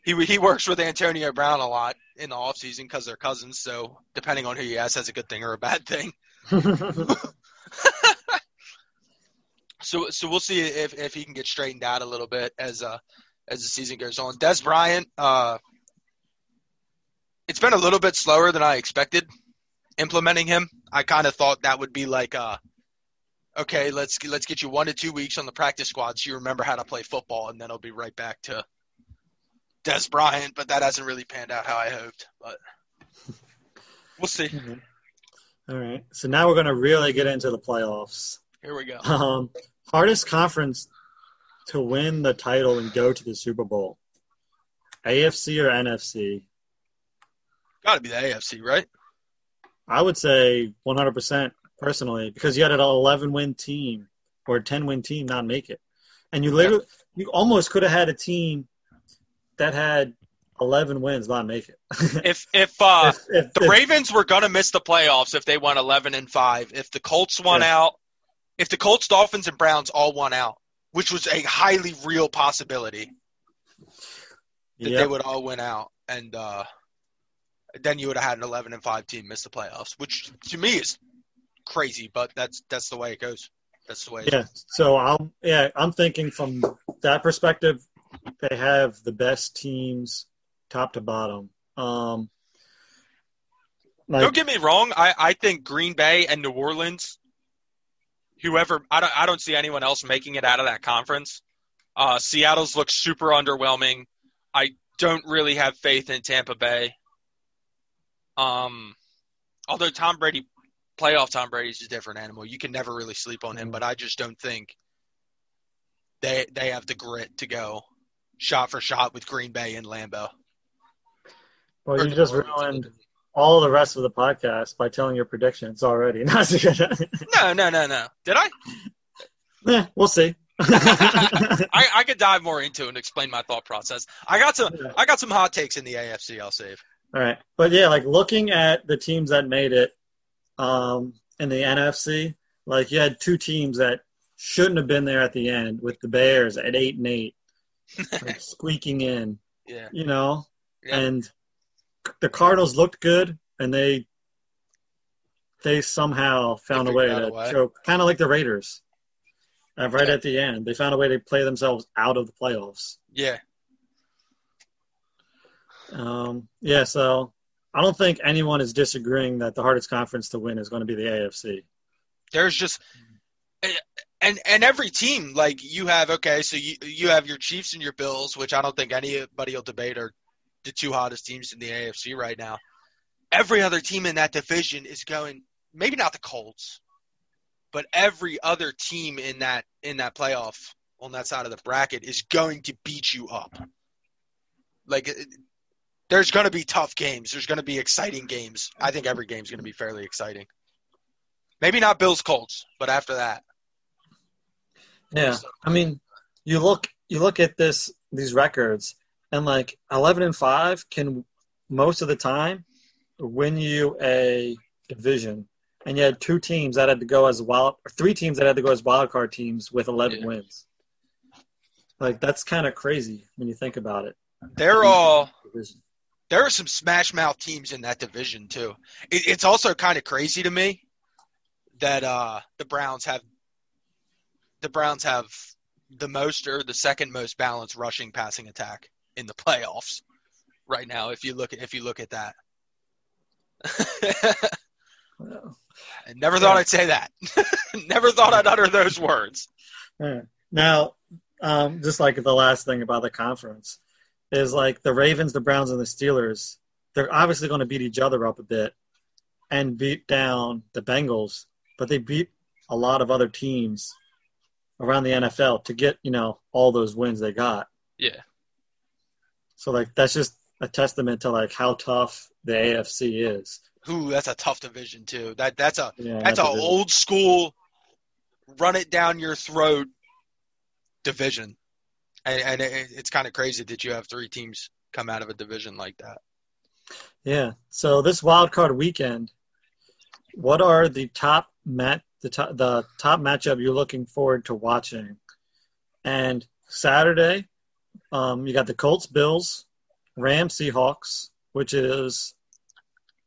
Speaker 2: he he works with Antonio Brown a lot in the offseason because they're cousins. So depending on who you ask, that's a good thing or a bad thing. so so we'll see if if he can get straightened out a little bit as uh as the season goes on. Dez Bryant, uh, it's been a little bit slower than I expected implementing him. I kind of thought that would be like uh okay, let's let's get you one to two weeks on the practice squad so you remember how to play football, and then it'll be right back to Dez Bryant. But that hasn't really panned out how I hoped. But we'll see.
Speaker 1: All right. So now we're going to really get into the playoffs.
Speaker 2: Here we go.
Speaker 1: Um, hardest conference to win the title and go to the Super Bowl. AFC or NFC?
Speaker 2: Got to be the AFC, right?
Speaker 1: I would say 100% personally because you had an 11 win team or a 10 win team not make it. And you literally, you almost could have had a team that had 11 wins not make it.
Speaker 2: If if uh,
Speaker 1: If- if-
Speaker 2: the
Speaker 1: if-
Speaker 2: Ravens were gonna miss the playoffs if they won eleven and five, if the Colts won
Speaker 1: Yeah.
Speaker 2: out, if the Colts, Dolphins, and Browns all won out, which was a highly real possibility that
Speaker 1: Yep.
Speaker 2: they would all win out, and uh, then you would have had an eleven and five team miss the playoffs, which to me is crazy, but that's that's the way it goes. That's the way. It
Speaker 1: Yeah. So I'm yeah, I'm thinking from that perspective, they have the best teams top to bottom. Um like,
Speaker 2: Don't get me wrong. I, I think Green Bay and New Orleans, whoever I don't I don't see anyone else making it out of that conference. Uh, Seattle's looks super underwhelming. I don't really have faith in Tampa Bay. Um, although Tom Brady, playoff Tom Brady is a different animal. You can never really sleep on him, but I just don't think they they have the grit to go shot for shot with Green Bay and Lambeau.
Speaker 1: well,
Speaker 2: Or
Speaker 1: you just ruined all the rest of the podcast by telling your predictions already.
Speaker 2: No, no, no, no. Did I?
Speaker 1: Eh, we'll see.
Speaker 2: I, I could dive more into it and explain my thought process. I got some
Speaker 1: Yeah.
Speaker 2: I got some hot takes in the AFC. I'll save.
Speaker 1: All right. But yeah, like looking at the teams that made it um, in the NFC, like you had two teams that shouldn't have been there at the end with the Bears at eight and eight, like squeaking in,
Speaker 2: Yeah,
Speaker 1: you know,
Speaker 2: Yeah.
Speaker 1: and the Cardinals looked good and they they somehow found a way to choke, kind of like the Raiders. Uh, right
Speaker 2: Yeah.
Speaker 1: at the end, they found a way to play themselves out of the playoffs.
Speaker 2: yeah.
Speaker 1: Um, yeah, so I don't think anyone is disagreeing that the hardest conference to win is going to be the AFC.
Speaker 2: There's just and and every team like you have okay, so you you have your Chiefs and your Bills, which I don't think anybody will debate are the two hottest teams in the AFC right now. Every other team in that division is going maybe not the Colts, but every other team in that in that playoff on that side of the bracket is going to beat you up. Like there's going to be tough games. There's going to be exciting games. I think every game's going to be fairly exciting. Maybe not Bills Colts, but after that,
Speaker 1: Yeah, I mean, you look you look at this these records, and like eleven and five can most of the time win you a division, and you had two teams that had to go as wild, or three teams that had to go as wild card teams with eleven
Speaker 2: Yeah.
Speaker 1: wins. Like that's kind of crazy when you think about it.
Speaker 2: they're all
Speaker 1: Division.
Speaker 2: There are some smash mouth teams in that division too. It, it's also kind of crazy to me that uh, the Browns have the Browns have the most or the second most balanced rushing passing attack in the playoffs right now. If you look at if you look at that,
Speaker 1: Well,
Speaker 2: I never thought
Speaker 1: Yeah.
Speaker 2: I'd say that. never thought I'd utter those words.
Speaker 1: Now, um, just like the last thing about the conference is like the Ravens, the Browns, and the Steelers. They're obviously going to beat each other up a bit and beat down the Bengals, but they beat a lot of other teams around the NFL to get you know all those wins they got.
Speaker 2: Yeah.
Speaker 1: So like that's just a testament to like how tough the AFC is.
Speaker 2: Ooh, that's a tough division too. That that's a
Speaker 1: Yeah,
Speaker 2: that's a
Speaker 1: a-
Speaker 2: old school run it down your throat division and, and it, it's kind of crazy that you have three teams come out of a division like that
Speaker 1: Yeah. So this wild card weekend, what are the top mat the top the top matchup you're looking forward to watching? And Saturday, um, you got the Colts, Bills, Rams, Seahawks, which is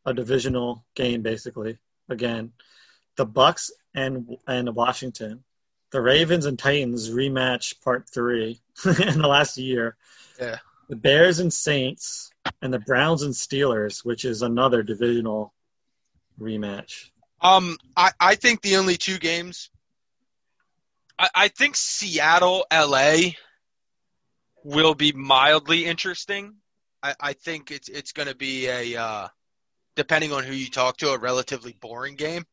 Speaker 1: a divisional game basically. Again, the Bucs and and Washington, the Ravens and Titans rematch part three in the last year.
Speaker 2: Yeah.
Speaker 1: The Bears and Saints, and the Browns and Steelers, which is another divisional rematch.
Speaker 2: Um, I, I think the only two games.
Speaker 3: I, I think Seattle, LA will be mildly interesting.
Speaker 2: I, I think it's it's going to be a uh, depending on who you talk to, a relatively boring game.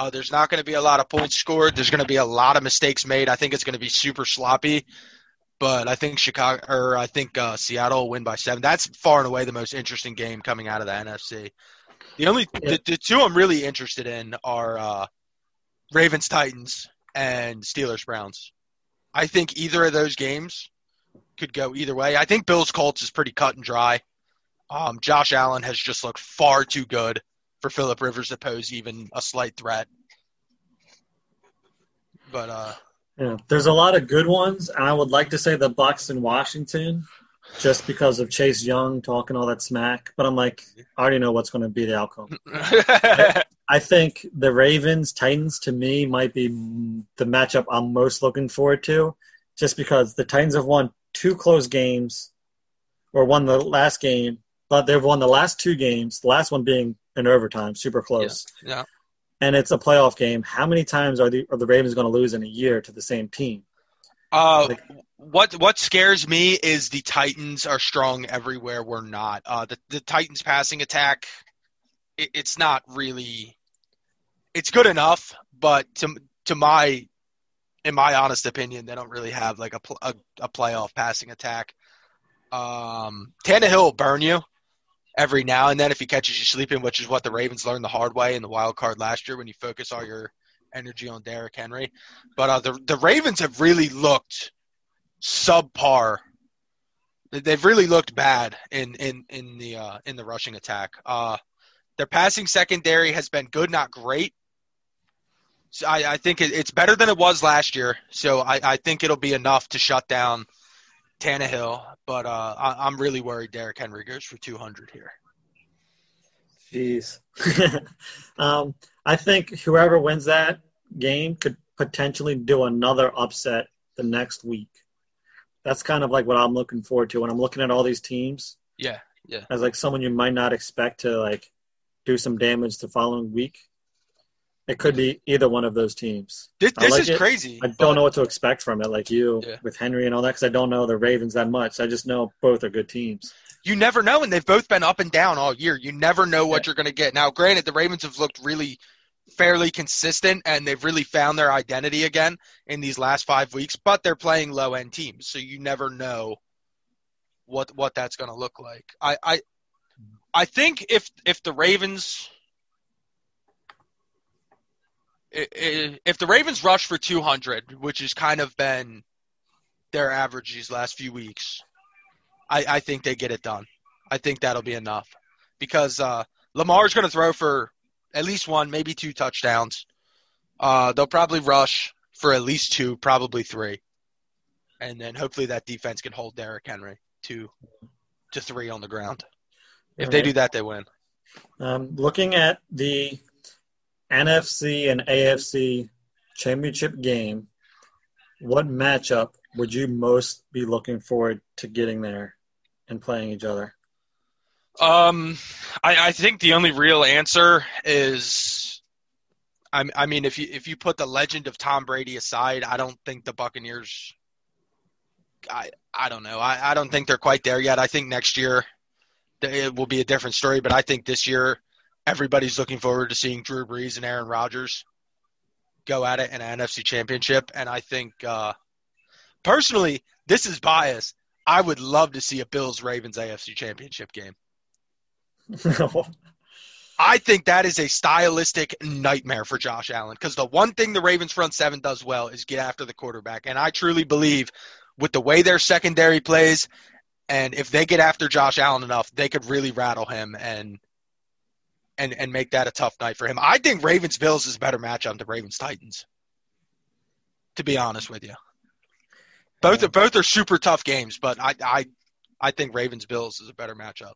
Speaker 2: Uh, there's not going to be a lot of points scored. There's going to be a lot of mistakes made. I think it's going to be super sloppy. But I think Chicago or I think uh, Seattle will win by seven. That's far and away the most interesting game coming out of the NFC. The only the, the two I'm really interested in are uh, Ravens Titans and Steelers Browns. I think either of those games could go either way. I think Bills Colts is pretty cut and dry. Um, Josh Allen has just looked far too good for Philip Rivers to pose even a slight threat. But uh,
Speaker 1: Yeah, there's a lot of good ones, and I would like to say the Bucs in Washington, just because of Chase Young talking all that smack. But I'm like, I already know what's going to be the outcome. I think the Ravens Titans to me might be the matchup I'm most looking forward to, just because the Titans have won two close games, or won the last game, but they've won the last two games. The last one being in overtime, super close.
Speaker 2: yeah.
Speaker 1: And it's a playoff game. How many times are the are the Ravens going to lose in a year to the same team?
Speaker 2: Uh,
Speaker 1: Like-
Speaker 2: what what scares me is the Titans are strong everywhere we're not. Uh, the the Titans passing attack, it, it's not really, it's good enough, but to to my, in my honest opinion, they don't really have like a a, a playoff passing attack. Um, Tannehill will burn you every now and then if he catches you sleeping, which is what the Ravens learned the hard way in the wild card last year when you focus all your energy on Derrick Henry. But uh, the the Ravens have really looked subpar. They've really looked bad in in in the uh, in the rushing attack. Uh, their passing secondary has been good, not great. So I, I think it, it's better than it was last year. So I, I think it'll be enough to shut down Tannehill. But uh, I, I'm really worried Derrick Henry goes for 200 here.
Speaker 1: Jeez. um, I think whoever wins that game could potentially do another upset the next week. That's kind of like what I'm looking forward to when I'm looking at all these teams
Speaker 2: Yeah, yeah.
Speaker 1: as like someone you might not expect to like do some damage the following week. It could be either one of those teams.
Speaker 2: This, this
Speaker 1: like
Speaker 2: is
Speaker 1: it.
Speaker 2: crazy.
Speaker 1: I don't know what to expect from it, like you
Speaker 2: Yeah.
Speaker 1: with Henry and all that, because I don't know the Ravens that much. I just know both are good teams.
Speaker 2: you never know, and they've both been up and down all year. You never know what you're going to get. Now, granted, the Ravens have looked really fairly consistent, and they've really found their identity again in these last five weeks. But they're playing low end teams, so you never know what what that's going to look like. I, I I think if if the Ravens if the Ravens rush for 200, which has kind of been their average these last few weeks, I, I think they get it done. I think that'll be enough because uh, Lamar's going to throw for at least one, maybe two touchdowns. Uh, they'll probably rush for at least two, probably three, and then hopefully that defense can hold Derrick Henry to to three on the ground. If they do that, they win.
Speaker 1: Um, looking at the NFC and AFC championship game, what matchup would you most be looking forward to getting there and playing each other?
Speaker 3: Um, I, I think the only real answer is
Speaker 2: I, I mean, if you if you put the legend of Tom Brady aside, I don't think the Buccaneers. I I don't know. I, I don't think they're quite there yet. I think next year it will be a different story. But I think this year everybody's looking forward to seeing Drew Brees and Aaron Rodgers go at it in an NFC Championship. And I think uh, personally, this is bias. I would love to see a Bills Ravens AFC Championship game. I think that is a stylistic nightmare for Josh Allen because the one thing the Ravens front seven does well is get after the quarterback. And I truly believe with the way their secondary plays, and if they get after Josh Allen enough, they could really rattle him and and and make that a tough night for him. I think Ravens Bills is a better matchup than the Ravens Titans. To be honest with you. Both are both are super tough games, but I I I think Ravens Bills is a better matchup.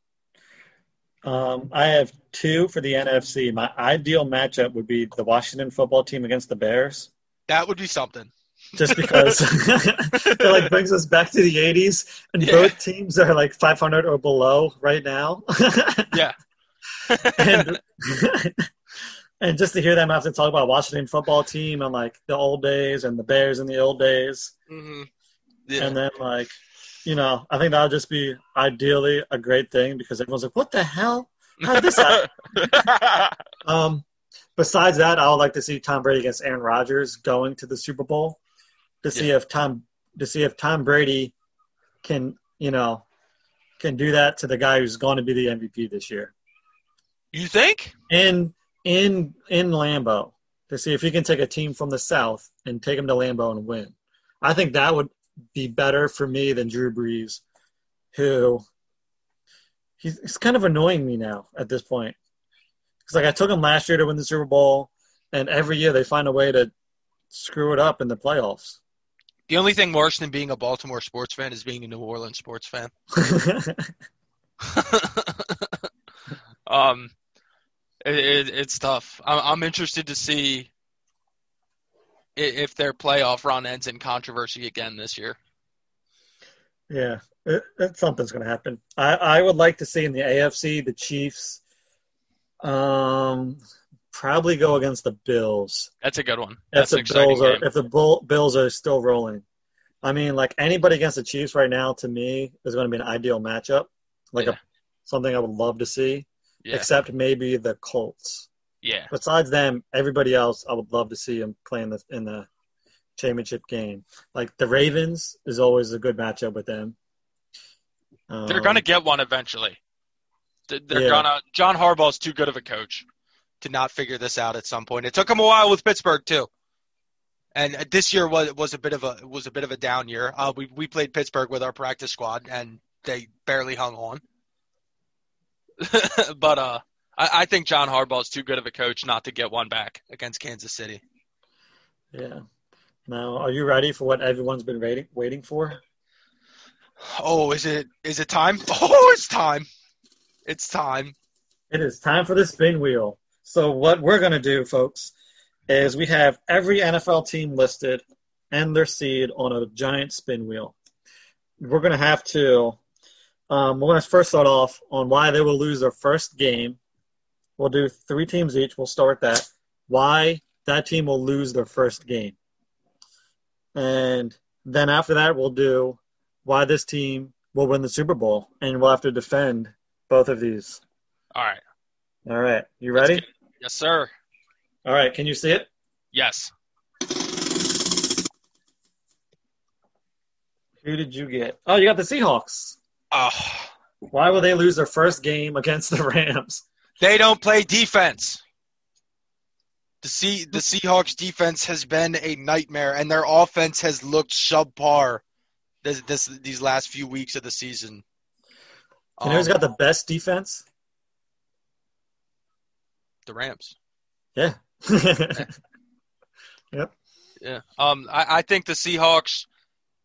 Speaker 1: Um, I have two for the NFC. My ideal matchup would be the Washington football team against the Bears,
Speaker 2: That would be something.
Speaker 1: just because it like brings us back to the '80s, and
Speaker 2: Yeah.
Speaker 1: both teams are like 500 or below right now.
Speaker 2: Yeah.
Speaker 1: And and just to hear them have to talk about Washington football team and like the old days and the Bears in the old days,
Speaker 2: hmm Yeah.
Speaker 1: and then like you know I think that'll just be ideally a great thing because everyone's like, what the hell? How did this happen? Um, besides that, I would like to see Tom Brady against Aaron Rodgers going to the Super Bowl to see if Tom to see if Tom Brady can you know can do that to the guy who's going to be the MVP this year
Speaker 2: you think?
Speaker 1: in in in Lambeau to see if he can take a team from the South and take them to Lambeau and win. I think that would be better for me than Drew Brees, who he's, he's kind of annoying me now at this point. Because like I took him last year to win the Super Bowl, and every year they find a way to screw it up in the playoffs.
Speaker 2: The only thing worse than being a Baltimore sports fan is being a New Orleans sports fan. um, it, it, it's tough. I'm, I'm interested to see if their playoff run ends in controversy again this year.
Speaker 1: yeah, it, it, something's going to happen. I, I would like to see in the AFC the Chiefs um, probably go against the Bills.
Speaker 2: That's a good one.
Speaker 1: if
Speaker 2: That's
Speaker 1: the
Speaker 2: an
Speaker 1: Bills are
Speaker 2: game.
Speaker 1: if the Bull, Bills are still rolling. I mean, like anybody against the Chiefs right now, to me, is going to be an ideal matchup. Like
Speaker 2: Yeah.
Speaker 1: a, something I would love to see,
Speaker 2: Yeah,
Speaker 1: except maybe the Colts.
Speaker 2: yeah.
Speaker 1: Besides them, everybody else, I would love to see them playing the in the championship game. Like the Ravens is always a good matchup with them. Um,
Speaker 3: They're gonna get one eventually.
Speaker 2: They're
Speaker 1: Yeah.
Speaker 2: gonna. John Harbaugh's too good of a coach to not figure this out at some point. It took him a while with Pittsburgh too, and this year was was a bit of a was a bit of a down year. Uh, we we played Pittsburgh with our practice squad, and they barely hung on. but uh, I, I think John Harbaugh is too good of a coach not to get one back against Kansas City.
Speaker 1: Yeah. Now, are you ready for what everyone's been waiting waiting for?
Speaker 2: Oh, is it is it time? Oh, it's time. It's time.
Speaker 1: It is time for the spin wheel. So what we're going to do, folks, is we have every NFL team listed and their seed on a giant spin wheel. We're going to have to. Um, we're going to first start off on why they will lose their first game. We'll do three teams each. We'll start that. Why that team will lose their first game, and then after that, we'll do why this team will win the Super Bowl, and we'll have to defend both of these.
Speaker 3: All right.
Speaker 1: All right, you ready?
Speaker 3: Yes, sir.
Speaker 1: All right, can you see it?
Speaker 3: Yes.
Speaker 1: Who did you get? Oh, you got the Seahawks.
Speaker 2: Oh,
Speaker 1: Why will they lose their first game against the Rams?
Speaker 2: they don't play defense. The C the Seahawks defense has been a nightmare, and their offense has looked subpar this, this these last few weeks of the season.
Speaker 1: You know who's
Speaker 2: Um,
Speaker 1: got the best defense?
Speaker 2: the Rams.
Speaker 1: Yeah. Yep.
Speaker 2: Yeah. Um, I, I think the Seahawks, i-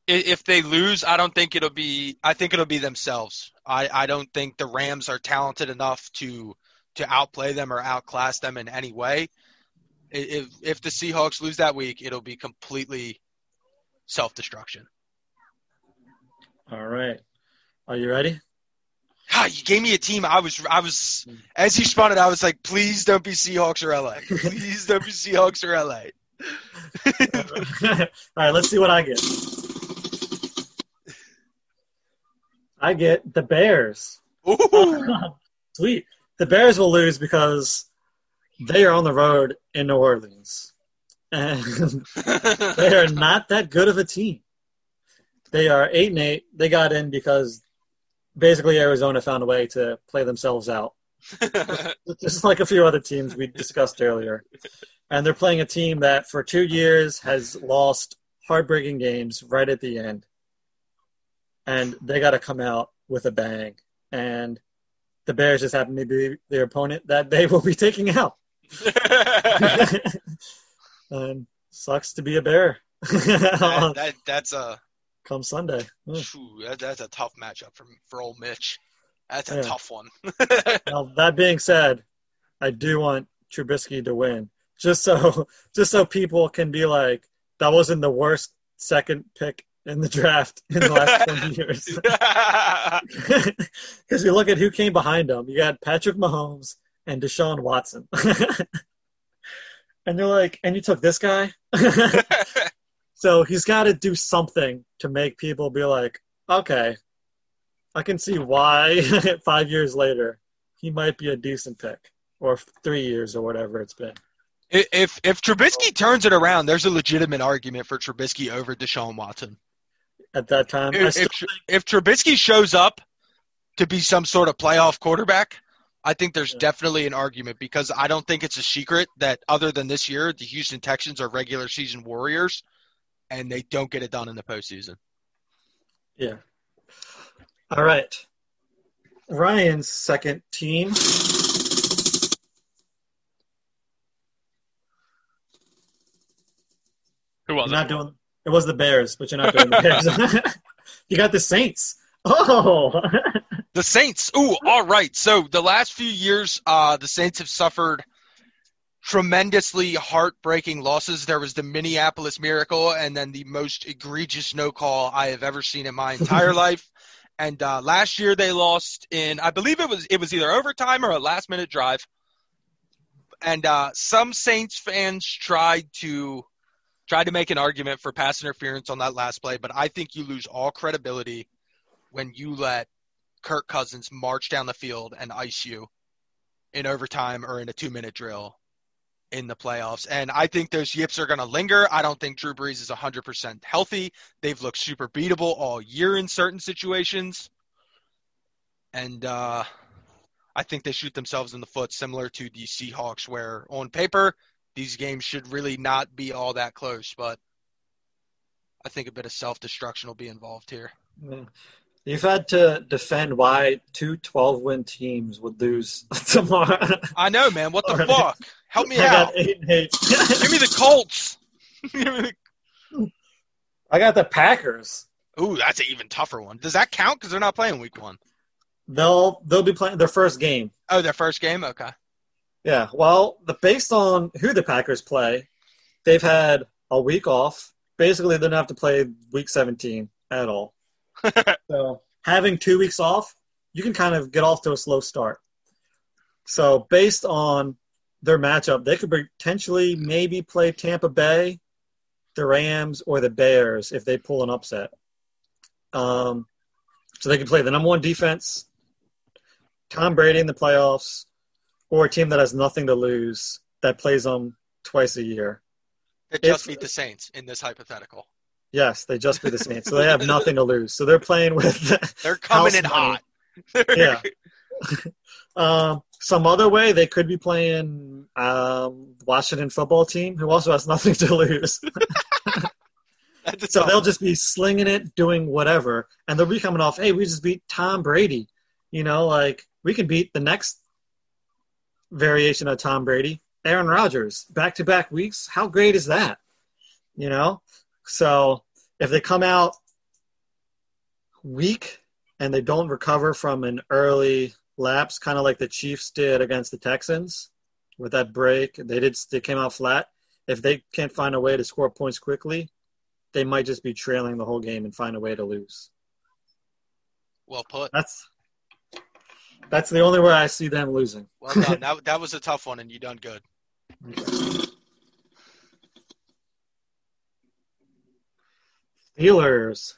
Speaker 2: if they lose, I don't think it'll be. I think it'll be themselves. I, I don't think the Rams are talented enough to to outplay them or outclass them in any way. If if the Seahawks lose that week, it'll be completely self destruction.
Speaker 1: All right. Are you ready?
Speaker 2: God, you gave me a team. I was I was hmm. as you spun it, I was like, please don't be Seahawks or LA. Please don't be Seahawks or LA.
Speaker 1: All right, let's see what I get. I get the Bears. Sweet. The Bears will lose because they are on the road in New Orleans. And they are not that good of a team. They are eight and eight. They got in because basically Arizona found a way to play themselves out, just like a few other teams we discussed earlier. And they're playing a team that for two years has lost heartbreaking games right at the end, and they got to come out with a bang. And the Bears just happen to be their opponent that they will be taking out. and sucks to be a bear.
Speaker 2: that, uh, that that's a
Speaker 1: come Sunday. Yeah.
Speaker 2: Phew, that, that's a tough matchup for for old Mitch. That's a
Speaker 1: Yeah.
Speaker 2: tough one.
Speaker 1: Now that being said, I do want Trubisky to win, just so just so people can be like, that wasn't the worst second pick in the draft in the last twenty years. Because you look at who came behind him, you got Patrick Mahomes and Deshaun Watson, and you're like, and you took this guy. so he's got to do something to make people be like, okay, I can see why five years later he might be a decent pick, or three years or whatever it's been.
Speaker 2: if if Trubisky turns it around, there's a legitimate argument for Trubisky over Deshaun Watson.
Speaker 1: At that time, I
Speaker 2: If,
Speaker 1: still
Speaker 2: if, if Trubisky shows up to be some sort of playoff quarterback, I think there's
Speaker 1: Yeah.
Speaker 2: definitely an argument because I don't think it's a secret that other than this year, the Houston Texans are regular season warriors, and they don't get it done in the postseason.
Speaker 1: Yeah. All right. Ryan's second team.
Speaker 3: Who
Speaker 1: You're
Speaker 3: was
Speaker 1: not doing. It was the Bears, but you're not doing the Bears. you got the Saints. Oh,
Speaker 2: The Saints. Ooh, all right. So the last few years, uh, the Saints have suffered tremendously heartbreaking losses. There was the Minneapolis Miracle, and then the most egregious no call I have ever seen in my entire life. And uh, last year they lost in, I believe it was it was either overtime or a last minute drive. And uh, some Saints fans tried to tried to make an argument for pass interference on that last play, but I think you lose all credibility when you let Kirk Cousins march down the field and ice you in overtime or in a two minute drill in the playoffs. And I think those yips are going to linger. I don't think Drew Brees is 100% healthy. They've looked super beatable all year in certain situations. And uh, I think they shoot themselves in the foot, similar to the Seahawks, where on paper, these games should really not be all that close. But I think a bit of self destruction will be involved here.
Speaker 1: Yeah. You've had to defend why two 12 win teams would lose tomorrow.
Speaker 2: I know, man. What the fuck? Help me
Speaker 1: I
Speaker 2: out.
Speaker 1: eight eight.
Speaker 2: Give me the Colts. Give me the-
Speaker 1: I got the Packers.
Speaker 2: Ooh, that's an even tougher one. Does that count? Because they're not playing week one.
Speaker 1: They'll they'll be playing their first game.
Speaker 2: Oh, their first game? Okay.
Speaker 1: Yeah. Well, the based on who the Packers play, they've had a week off. Basically, they don't have to play week 17 at all. so having two weeks off, you can kind of get off to a slow start. So based on their matchup, they could potentially maybe play Tampa Bay, the Rams, or the Bears if they pull an upset. Um, so they can play the number one defense, Tom Brady in the playoffs, or a team that has nothing to lose that plays them twice a year.
Speaker 2: They just
Speaker 1: If-
Speaker 2: beat the Saints in this hypothetical.
Speaker 1: Yes, they just beat the Saints, so they have nothing to lose. So they're playing with
Speaker 2: They're coming in
Speaker 1: House
Speaker 2: hot.
Speaker 1: Yeah. um, some other way. They could be playing um, Washington football team, who also has nothing to lose. So they'll just be slinging it, doing whatever, and they'll be coming off. Hey, we just beat Tom Brady. You know, like we can beat the next variation of Tom Brady, Aaron Rodgers, back to back weeks. How great is that? You know, so if they come out weak and they don't recover from an early lapse, kind of like the Chiefs did against the Texans with that break, they did they came out flat. If they can't find a way to score points quickly, they might just be trailing the whole game and find a way to lose.
Speaker 2: Well put.
Speaker 1: That's that's the only way I see them losing.
Speaker 2: Well done. that, that was a tough one, and you done good.
Speaker 1: Steelers.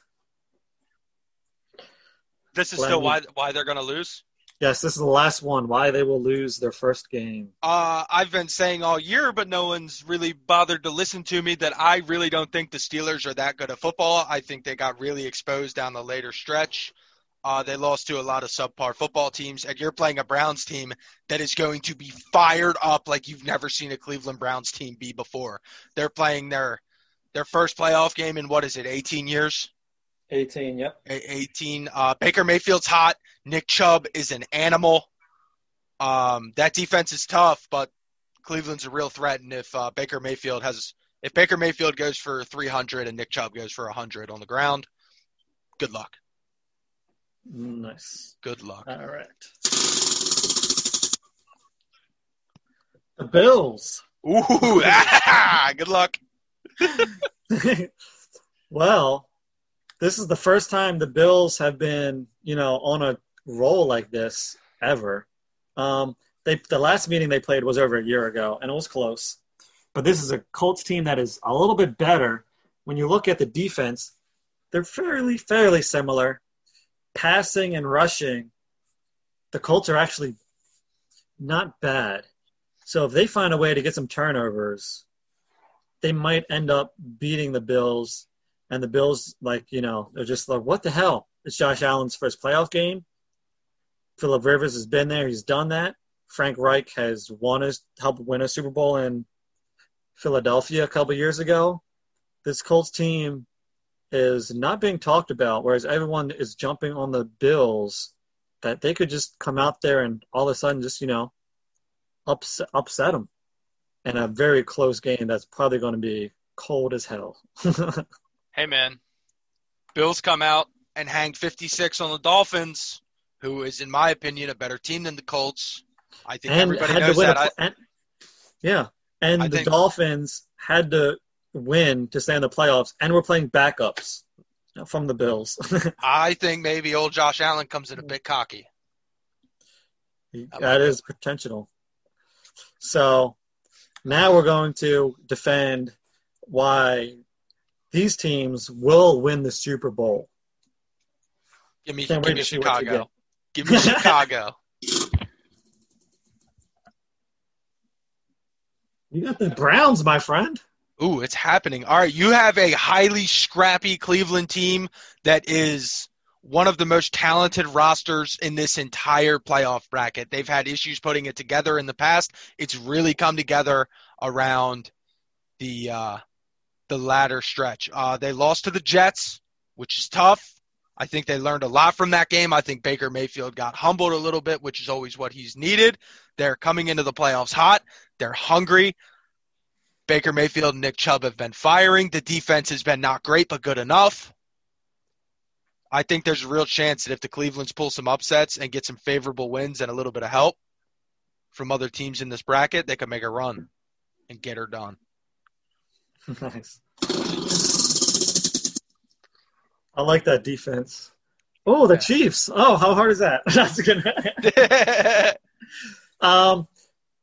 Speaker 3: This is
Speaker 1: Glenn,
Speaker 3: still
Speaker 1: you-
Speaker 3: why why they're going to lose.
Speaker 1: Yes, this is the last one. Why they will lose their first game.
Speaker 3: Uh, I've been saying all year, but no one's really bothered to listen to me that I really don't think the Steelers are that good at football. I think they got really exposed down the later stretch. Uh, they lost to a lot of subpar football teams, and you're playing a Browns team that is going to be fired up like you've never seen a Cleveland Browns team be before. They're playing their their first playoff game in what is it, 18 years?
Speaker 1: 18, yep.
Speaker 2: A- 18. Uh, Baker Mayfield's hot. Nick Chubb is an animal. Um, that defense is tough, but Cleveland's a real threat. And if uh, Baker Mayfield has, if Baker Mayfield goes for 300 and Nick Chubb goes for 100 on the ground, Good luck.
Speaker 1: Nice.
Speaker 2: Good luck.
Speaker 1: All right. The Bills.
Speaker 2: Ooh, ah, good luck.
Speaker 1: well, this is the first time the Bills have been, you know, on a roll like this ever. Um, they the last meeting they played was over a year ago, and it was close. But this is a Colts team that is a little bit better. When you look at the defense, they're fairly fairly similar. Passing and rushing, the Colts are actually not bad. So if they find a way to get some turnovers, they might end up beating the Bills. And the Bills, like, you know, they're just like, what the hell? It's Josh Allen's first playoff game. Philip Rivers has been there. He's done that. Frank Reich has won his, helped win a Super Bowl in Philadelphia a couple years ago. This Colts team is not being talked about, whereas everyone is jumping on the Bills that they could just come out there and all of a sudden just, you know, upset, upset them in a very close game that's probably going to be cold as hell.
Speaker 3: Hey man,
Speaker 2: Bills come out and hang 56 on the Dolphins, who is, in my opinion, a better team than the Colts. I think
Speaker 1: and
Speaker 2: everybody knows that.
Speaker 1: A, and, yeah, and
Speaker 2: I
Speaker 1: the
Speaker 2: think-
Speaker 1: Dolphins had to win to stay in the playoffs, and we're playing backups from the Bills.
Speaker 2: I think maybe old Josh Allen comes in a bit cocky.
Speaker 1: that is potential. So now we're going to defend why these teams will win the Super Bowl.
Speaker 2: Give me, give me
Speaker 1: to see what you
Speaker 2: Chicago. Give me Chicago.
Speaker 1: You got the Browns, my friend.
Speaker 2: Ooh, it's happening. All right, you have a highly scrappy Cleveland team that is one of the most talented rosters in this entire playoff bracket. They've had issues putting it together in the past. It's really come together around the uh, the latter stretch. Uh, they lost to the Jets, which is tough. I think they learned a lot from that game. I think Baker Mayfield got humbled a little bit, which is always what he's needed. They're coming into the playoffs hot. They're hungry. Baker Mayfield and Nick Chubb have been firing. The defense has been not great, but good enough. I think there's a real chance that if the Clevelands pull some upsets and get some favorable wins and a little bit of help from other teams in this bracket, they could make a run and get her done.
Speaker 1: nice. I like that defense. Oh, the
Speaker 2: Yeah.
Speaker 1: Chiefs. Oh, how hard is that? That's good. Um,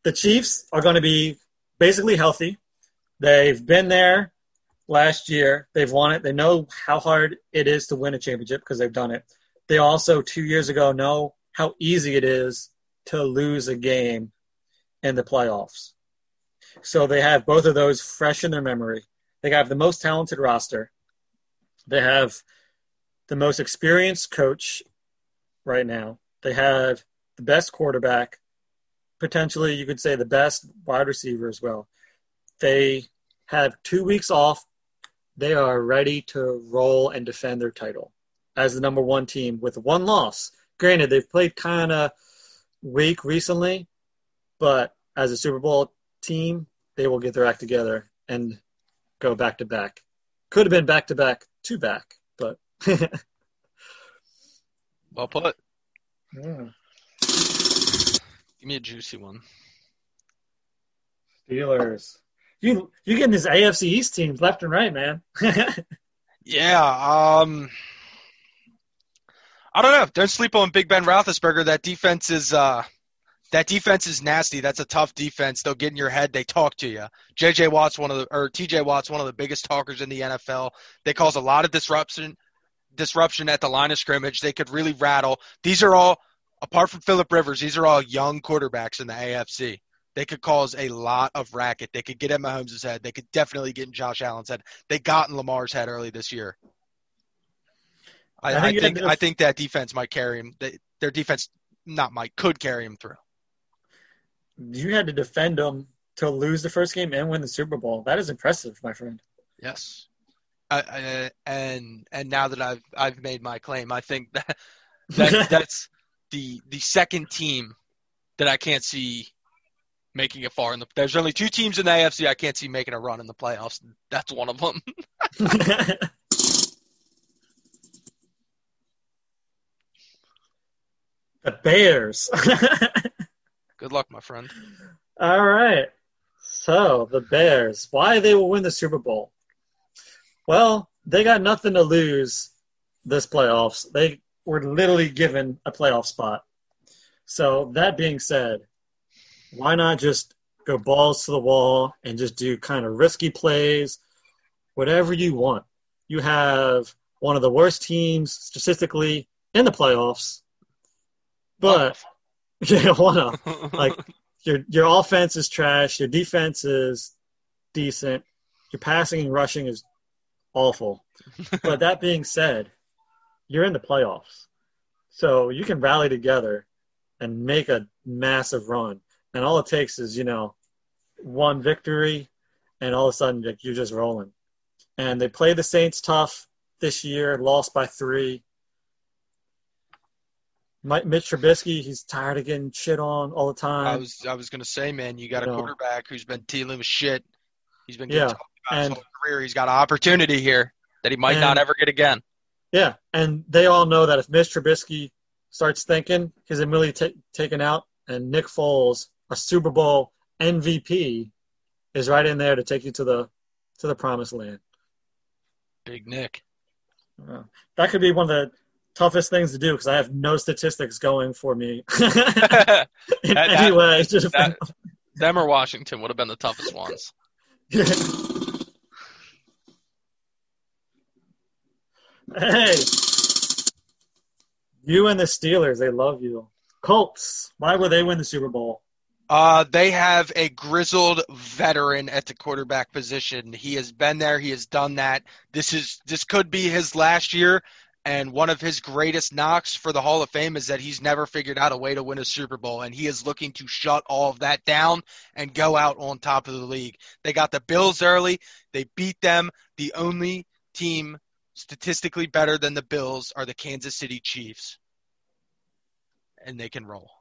Speaker 1: the Chiefs are going to be basically healthy. They've been there last year. They've won it. They know how hard it is to win a championship because they've done it. They also, two years ago, know how easy it is to lose a game in the playoffs. So they have both of those fresh in their memory. They have the most talented roster. They have the most experienced coach right now. They have the best quarterback potentially you could say the best wide receiver as well. They have two weeks off. They are ready to roll and defend their title as the number one team with one loss. Granted, they've played kind of weak recently, but as a Super Bowl team, they will get their act together and go back to back. Could have been back to back, two back, but
Speaker 2: well put.
Speaker 1: yeah.
Speaker 2: Give me a juicy one.
Speaker 1: Steelers. You you getting these AFC East teams left and right, man.
Speaker 2: Yeah. Um. I don't know. Don't sleep on Big Ben Roethlisberger. That defense is uh, that defense is nasty. That's a tough defense. They'll get in your head. They talk to you. J.J. Watt's one of the or T.J. Watt's one of the biggest talkers in the NFL. They cause a lot of disruption disruption at the line of scrimmage. They could really rattle. These are all apart from Philip Rivers. These are all young quarterbacks in the AFC. They could cause a lot of racket. They could get in Mahomes' head. They could definitely get in Josh Allen's head. They got in Lamar's head early this year. I,
Speaker 1: I
Speaker 2: I
Speaker 1: think you
Speaker 2: think I think that defense might carry him. They, their defense, not might, could carry him through.
Speaker 1: you had to defend them to lose the first game and win the Super Bowl. That is impressive, my friend.
Speaker 2: Yes. I, I, and and now that I've I've made my claim, I think that, that that's the the second team that I can't see making it far in the. There's only two teams in the AFC I can't see making a run in the playoffs. That's one of them.
Speaker 1: The Bears.
Speaker 2: Good luck, my friend.
Speaker 1: All right. So the Bears, why they will win the Super Bowl? Well, they got nothing to lose this playoffs. They were literally given a playoff spot. So that being said, why not just go balls to the wall and just do kind of risky plays, whatever you want. You have one of the worst teams statistically in the playoffs, but yeah, one of like your your offense is trash, your defense is decent, your passing and rushing is awful. but that being said, you're in the playoffs. So you can rally together and make a massive run. And all it takes is, you know, one victory and all of a sudden like, you're just rolling. And they played the Saints tough this year, lost by three. Mike, Mitch Trubisky, he's tired of getting shit on all the time.
Speaker 2: I was I was gonna say, man, you got a
Speaker 1: No.
Speaker 2: quarterback who's been dealing with shit. He's been
Speaker 1: Yeah,
Speaker 2: getting talked about his
Speaker 1: and-
Speaker 2: whole career. He's got an opportunity here that he might
Speaker 1: And-
Speaker 2: not ever get again.
Speaker 1: Yeah, and they all know that if Mitch Trubisky starts thinking he's immediately ta- taken out, and Nick Foles, a Super Bowl MVP, is right in there to take you to the to the promised land.
Speaker 2: Big Nick.
Speaker 1: Uh, that could be one of the toughest things to do because I have no statistics going for me in
Speaker 2: That-
Speaker 1: any way. Just-
Speaker 2: that- Them or Washington would have been the toughest ones.
Speaker 1: hey, you and the Steelers, they love you. Colts, why would they win the Super Bowl?
Speaker 2: Uh, they have a grizzled veteran at the quarterback position. He has been there. He has done that. This is this could be his last year. And one of his greatest knocks for the Hall of Fame is that he's never figured out a way to win a Super Bowl, and he is looking to shut all of that down and go out on top of the league. They got the Bills early. They beat them. The only team statistically better than the Bills are the Kansas City Chiefs, and they can roll.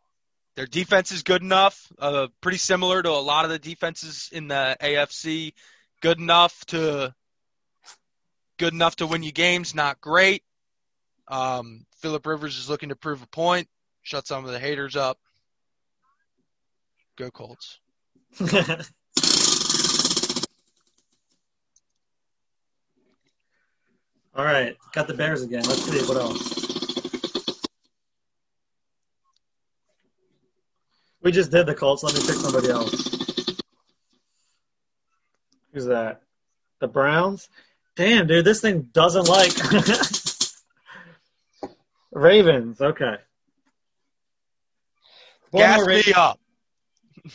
Speaker 2: Their defense is good enough, uh, pretty similar to a lot of the defenses in the AFC. Good enough to good enough to win you games, not great. Um, Philip Rivers is looking to prove a point, shut some of the haters up. Go Colts.
Speaker 1: All right, got the Bears again. Let's see what else. We just did the Colts. Let me pick somebody else. Who's that? The Browns. Damn, dude, this thing doesn't like Ravens. Okay.
Speaker 2: Gas
Speaker 1: Baltimore
Speaker 2: me up.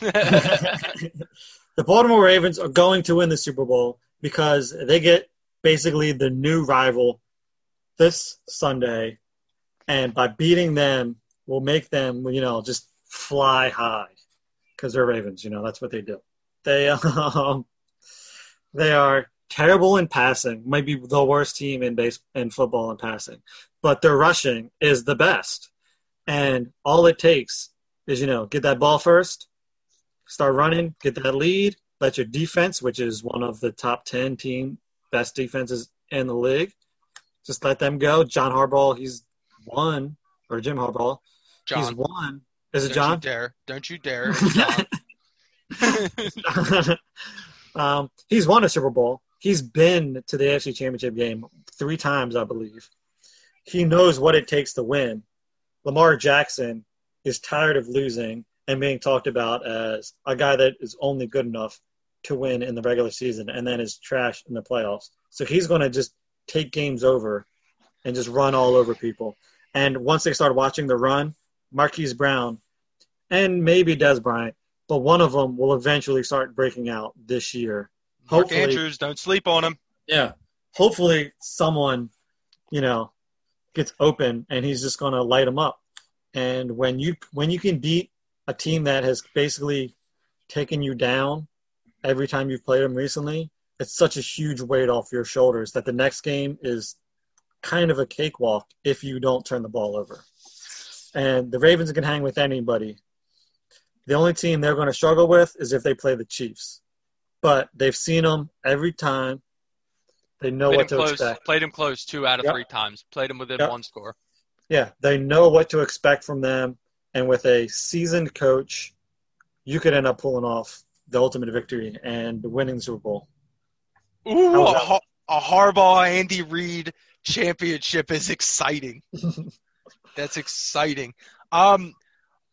Speaker 1: the Baltimore Ravens are going to win the Super Bowl because they get basically the new rival this Sunday, and by beating them, will make them, you know, just fly high because they're Ravens. You know, that's what they do. They um, they are terrible in passing, maybe the worst team in base in football in passing, but their rushing is the best, and all it takes is you know get that ball first start running, get that lead, let your defense, which is one of the top 10 team best defenses in the league, just let them go. John Harbaugh, he's won, or Jim Harbaugh, he's
Speaker 2: John,
Speaker 1: won. Is it
Speaker 2: don't you
Speaker 1: John?
Speaker 2: dare. Don't you dare.
Speaker 1: Um, he's won a Super Bowl. He's been to the AFC Championship game three times, I believe. He knows what it takes to win. Lamar Jackson is tired of losing and being talked about as a guy that is only good enough to win in the regular season and then is trash in the playoffs. So he's going to just take games over and just run all over people. And once they start watching the run, Marquise Brown and maybe Dez Bryant, but one of them will eventually start breaking out this year.
Speaker 2: Mark
Speaker 1: Hopefully-
Speaker 2: Andrews, don't sleep on him.
Speaker 1: Yeah. Hopefully someone, you know, gets open and he's just going to light them up. And when you when you can beat a team that has basically taken you down every time you've played them recently, it's such a huge weight off your shoulders that the next game is kind of a cakewalk if you don't turn the ball over. And the Ravens can hang with anybody. The only team they're going to struggle with is if they play the Chiefs. But they've seen them every time. They know
Speaker 2: Played
Speaker 1: what to
Speaker 2: close.
Speaker 1: expect.
Speaker 2: Played him close two out of
Speaker 1: Yep.
Speaker 2: three times. Played him within
Speaker 1: Yep.
Speaker 2: one score.
Speaker 1: Yeah, they know what to expect from them, and with a seasoned coach, you could end up pulling off the ultimate victory and the winning the Super Bowl.
Speaker 2: Ooh, a. Har- a Harbaugh Andy Reid championship is exciting. That's exciting. Um,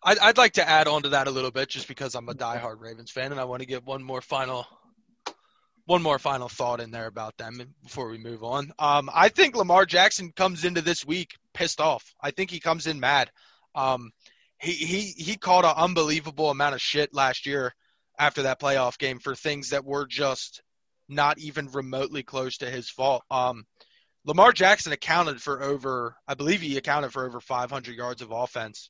Speaker 2: I'd, I'd like to add on to that a little bit, just because I'm a diehard Ravens fan, and I want to get one more final, one more final thought in there about them before we move on. Um, I think Lamar Jackson comes into this week pissed off. I think he comes in mad. Um, he he he caught an unbelievable amount of shit last year after that playoff game for things that were just not even remotely close to his fault. Um, Lamar Jackson accounted for over, I believe he accounted for over 500 yards of offense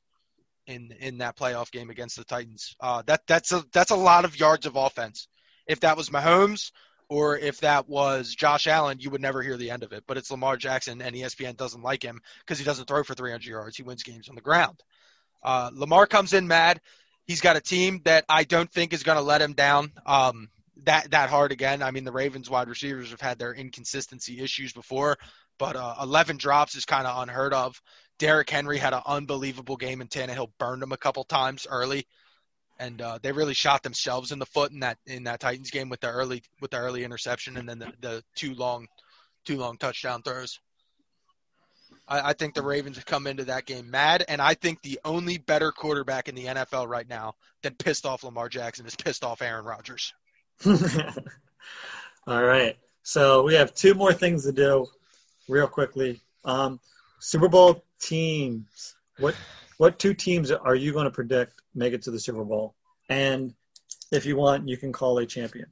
Speaker 2: in in that playoff game against the Titans. Uh, that that's a that's a lot of yards of offense. If that was Mahomes or if that was Josh Allen, you would never hear the end of it. But it's Lamar Jackson, and ESPN doesn't like him because he doesn't throw for 300 yards. He wins games on the ground. Uh, Lamar comes in mad. He's got a team that I don't think is going to let him down um, that that hard again. I mean, the Ravens wide receivers have had their inconsistency issues before, but uh, 11 drops is kind of unheard of. Derrick Henry had an unbelievable game, and Tannehill burned him a couple times early, and uh, they really shot themselves in the foot in that in that Titans game with the early with the early interception and then the, the two long two long touchdown throws. I, I think the Ravens have come into that game mad, and I think the only better quarterback in the NFL right now than pissed off Lamar Jackson is pissed off Aaron Rodgers.
Speaker 1: All right. So we have two more things to do real quickly. Um, Super Bowl teams. What what two teams are you going to predict make it to the Super Bowl? And if you want, you can call a champion.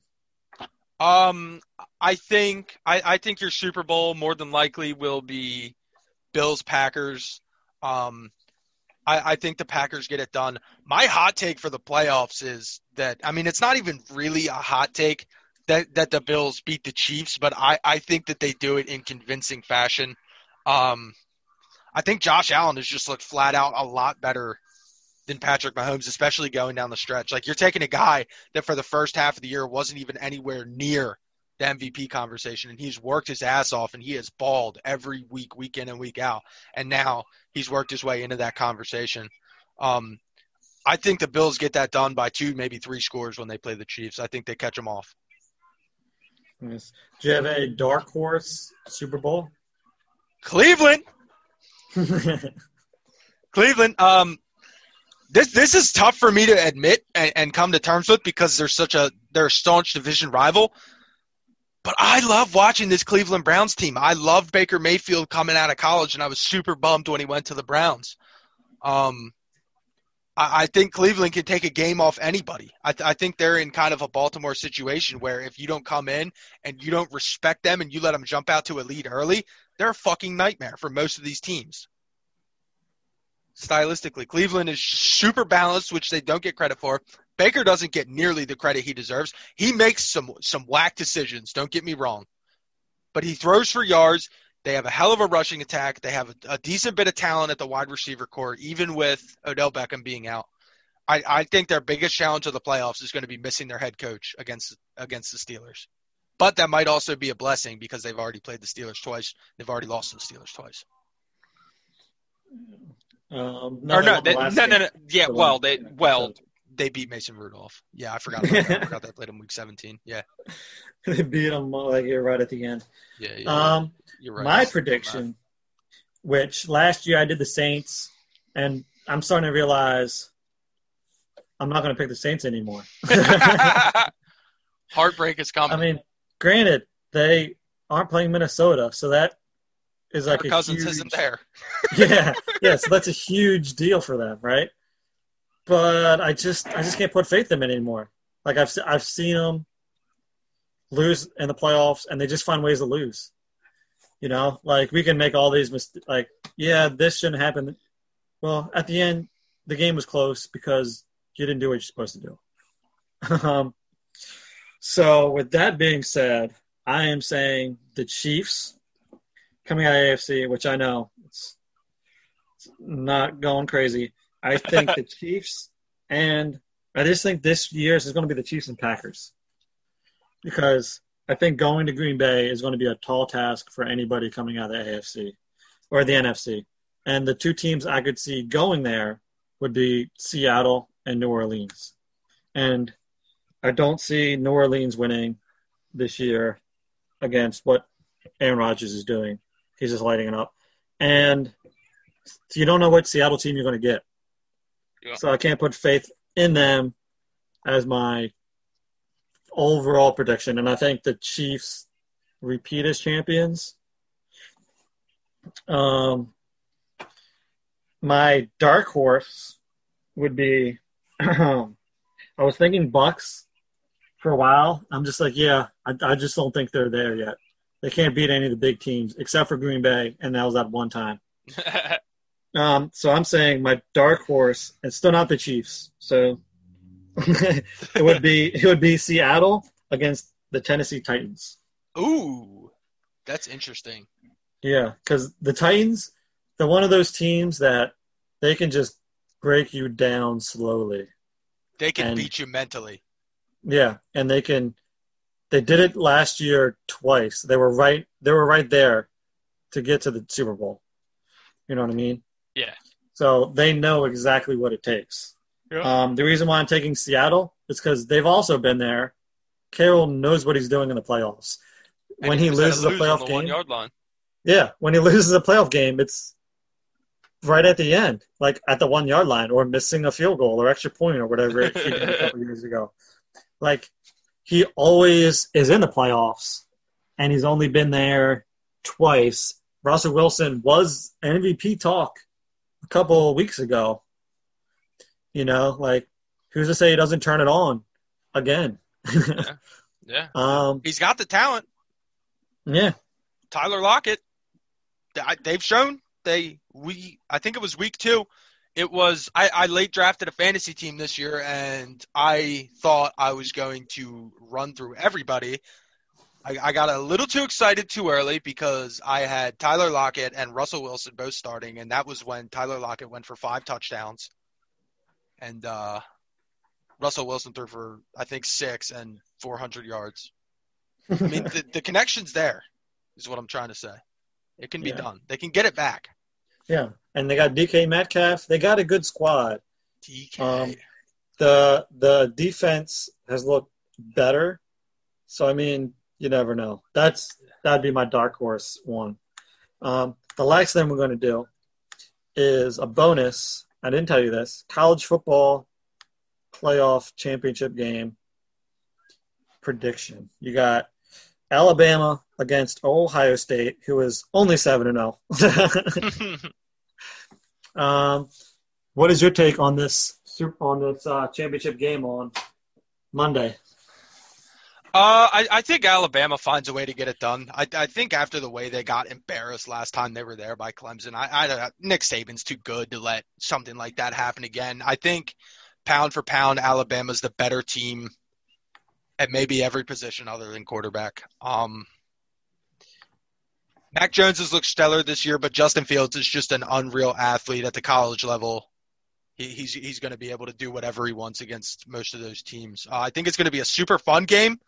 Speaker 3: Um, I think I, I think your Super Bowl more than likely will be Bills Packers. Um, I, I think the Packers get it done. My hot take for the playoffs is that I mean it's not even really a hot take that that the Bills beat the Chiefs, but I I think that they do it in convincing fashion. Um, I think Josh Allen has just looked flat out a lot better than Patrick Mahomes, especially going down the stretch. Like you're taking a guy that for the first half of the year wasn't even anywhere near the MVP conversation, and he's worked his ass off, and he has balled every week, week in and week out, and now he's worked his way into that conversation. Um, I think the Bills get that done by two, maybe three scores when they play the Chiefs. I think they catch them off.
Speaker 1: Yes. Do you have a dark horse Super Bowl?
Speaker 3: Cleveland, Cleveland. Um, this this is tough for me to admit and, and come to terms with because they're such a they're a staunch division rival. But I love watching this Cleveland Browns team. I loved Baker Mayfield coming out of college, and I was super bummed when he went to the Browns. Um, I, I think Cleveland can take a game off anybody. I, th- I think they're in kind of a Baltimore situation where if you don't come in and you don't respect them and you let them jump out to a lead early, they're a fucking nightmare for most of these teams. Stylistically, Cleveland is super balanced, which they don't get credit for. Baker doesn't get nearly the credit he deserves. He makes some some whack decisions. Don't get me wrong, but he throws for yards. They have a hell of a rushing attack. They have a, a decent bit of talent at the wide receiver core, even with Odell Beckham being out. I, I think their biggest challenge of the playoffs is going to be missing their head coach against against the Steelers. But that might also be a blessing because they've already played the Steelers twice. They've already lost to the Steelers twice.
Speaker 1: Um,
Speaker 3: or no,
Speaker 1: won the
Speaker 3: they, no, no, no. Yeah, well, they well they beat Mason Rudolph. Yeah, I forgot. About that. I forgot they played him week 17. Yeah,
Speaker 1: they beat them like you're right at the end.
Speaker 3: yeah, yeah.
Speaker 1: Um,
Speaker 3: you're right.
Speaker 1: my
Speaker 3: It's-
Speaker 1: prediction, which last year I did the Saints, and I'm starting to realize I'm not going to pick the Saints anymore.
Speaker 3: Heartbreak is coming.
Speaker 1: I mean, granted, they aren't playing Minnesota, so that is like
Speaker 3: Kirk
Speaker 1: a
Speaker 3: Cousins
Speaker 1: huge,
Speaker 3: isn't there.
Speaker 1: yeah, yeah. So that's a huge deal for them, right? But I just, I just can't put faith in them anymore. Like I've, I've seen them lose in the playoffs, and they just find ways to lose. You know, like we can make all these mistakes. Like, yeah, this shouldn't happen. Well, at the end, the game was close because you didn't do what you're supposed to do. um, so, with that being said, I am saying the Chiefs coming out of AFC, which I know it's, it's not going crazy. I think the Chiefs, and I just think this year's is going to be the Chiefs and Packers because I think going to Green Bay is going to be a tall task for anybody coming out of the AFC or the NFC. And the two teams I could see going there would be Seattle and New Orleans. And I don't see New Orleans winning this year against what Aaron Rodgers is doing. He's just lighting it up. And you don't know what Seattle team you're going to get.
Speaker 2: Yeah.
Speaker 1: So I can't put faith in them as my overall prediction. And I think the Chiefs repeat as champions. Um, my dark horse would be I was thinking Bucs for a while. I'm just like, yeah, I, I just don't think they're there yet. They can't beat any of the big teams except for Green Bay, and that was at one time. Um, so I'm saying my dark horse, and still not the Chiefs. So it would be it would be Seattle against the Tennessee Titans.
Speaker 2: Ooh, that's interesting.
Speaker 1: Yeah, because the Titans, they're one of those teams that they can just break you down slowly.
Speaker 2: They can
Speaker 1: And-
Speaker 2: beat you mentally.
Speaker 1: Yeah, and they can. They did it last year twice. They were right. They were right there to get to the Super Bowl. You know what I mean?
Speaker 2: Yeah.
Speaker 1: So they know exactly what it takes.
Speaker 2: Yeah.
Speaker 1: Um, the reason why I'm taking Seattle is because they've also been there. Carroll knows what he's doing in the playoffs. When he loses a
Speaker 2: lose on
Speaker 1: playoff game,
Speaker 2: one yard line.
Speaker 1: yeah, when he loses a playoff game, it's right at the end, like at the one yard line, or missing a field goal or extra point or whatever a couple years ago. Like he always is in the playoffs, and he's only been there twice. Russell Wilson was MVP talk a couple of weeks ago. You know, like who's to say he doesn't turn it on again?
Speaker 2: Yeah,
Speaker 1: um,
Speaker 2: he's got the talent.
Speaker 1: yeah,
Speaker 2: Tyler Lockett. They've shown they we. I think it was week two. It was I, I late drafted a fantasy team this year, and I thought I was going to run through everybody. I, I got a little too excited too early because I had Tyler Lockett and Russell Wilson both starting, and that was when Tyler Lockett went for five touchdowns, and uh, Russell Wilson threw for I think six and 400 yards. I mean, the, the connection's there, is what I'm trying to say. It can be
Speaker 1: Yeah.
Speaker 2: done. They can get it back.
Speaker 1: yeah, and they got DK Metcalf. They got a good squad.
Speaker 2: DK.
Speaker 1: Um, the the defense has looked better. So I mean, you never know. That's that'd be my dark horse one. Um, the last thing we're going to do is a bonus. I didn't tell you this. College football playoff championship game prediction. You got Alabama against Ohio State, who is only seven and zero. Um, what is your take on this on this uh, championship game on Monday?
Speaker 2: Uh, I, I think Alabama finds a way to get it done. I, I think after the way they got embarrassed last time they were there by Clemson, I, I Nick Saban's too good to let something like that happen again. I think pound for pound, Alabama's the better team at maybe every position other than quarterback. Um, Mac Jones has looked stellar this year, but Justin Fields is just an unreal athlete at the college level. He, he's he's going to be able to do whatever he wants against most of those teams. Uh, I think it's going to be a super fun game.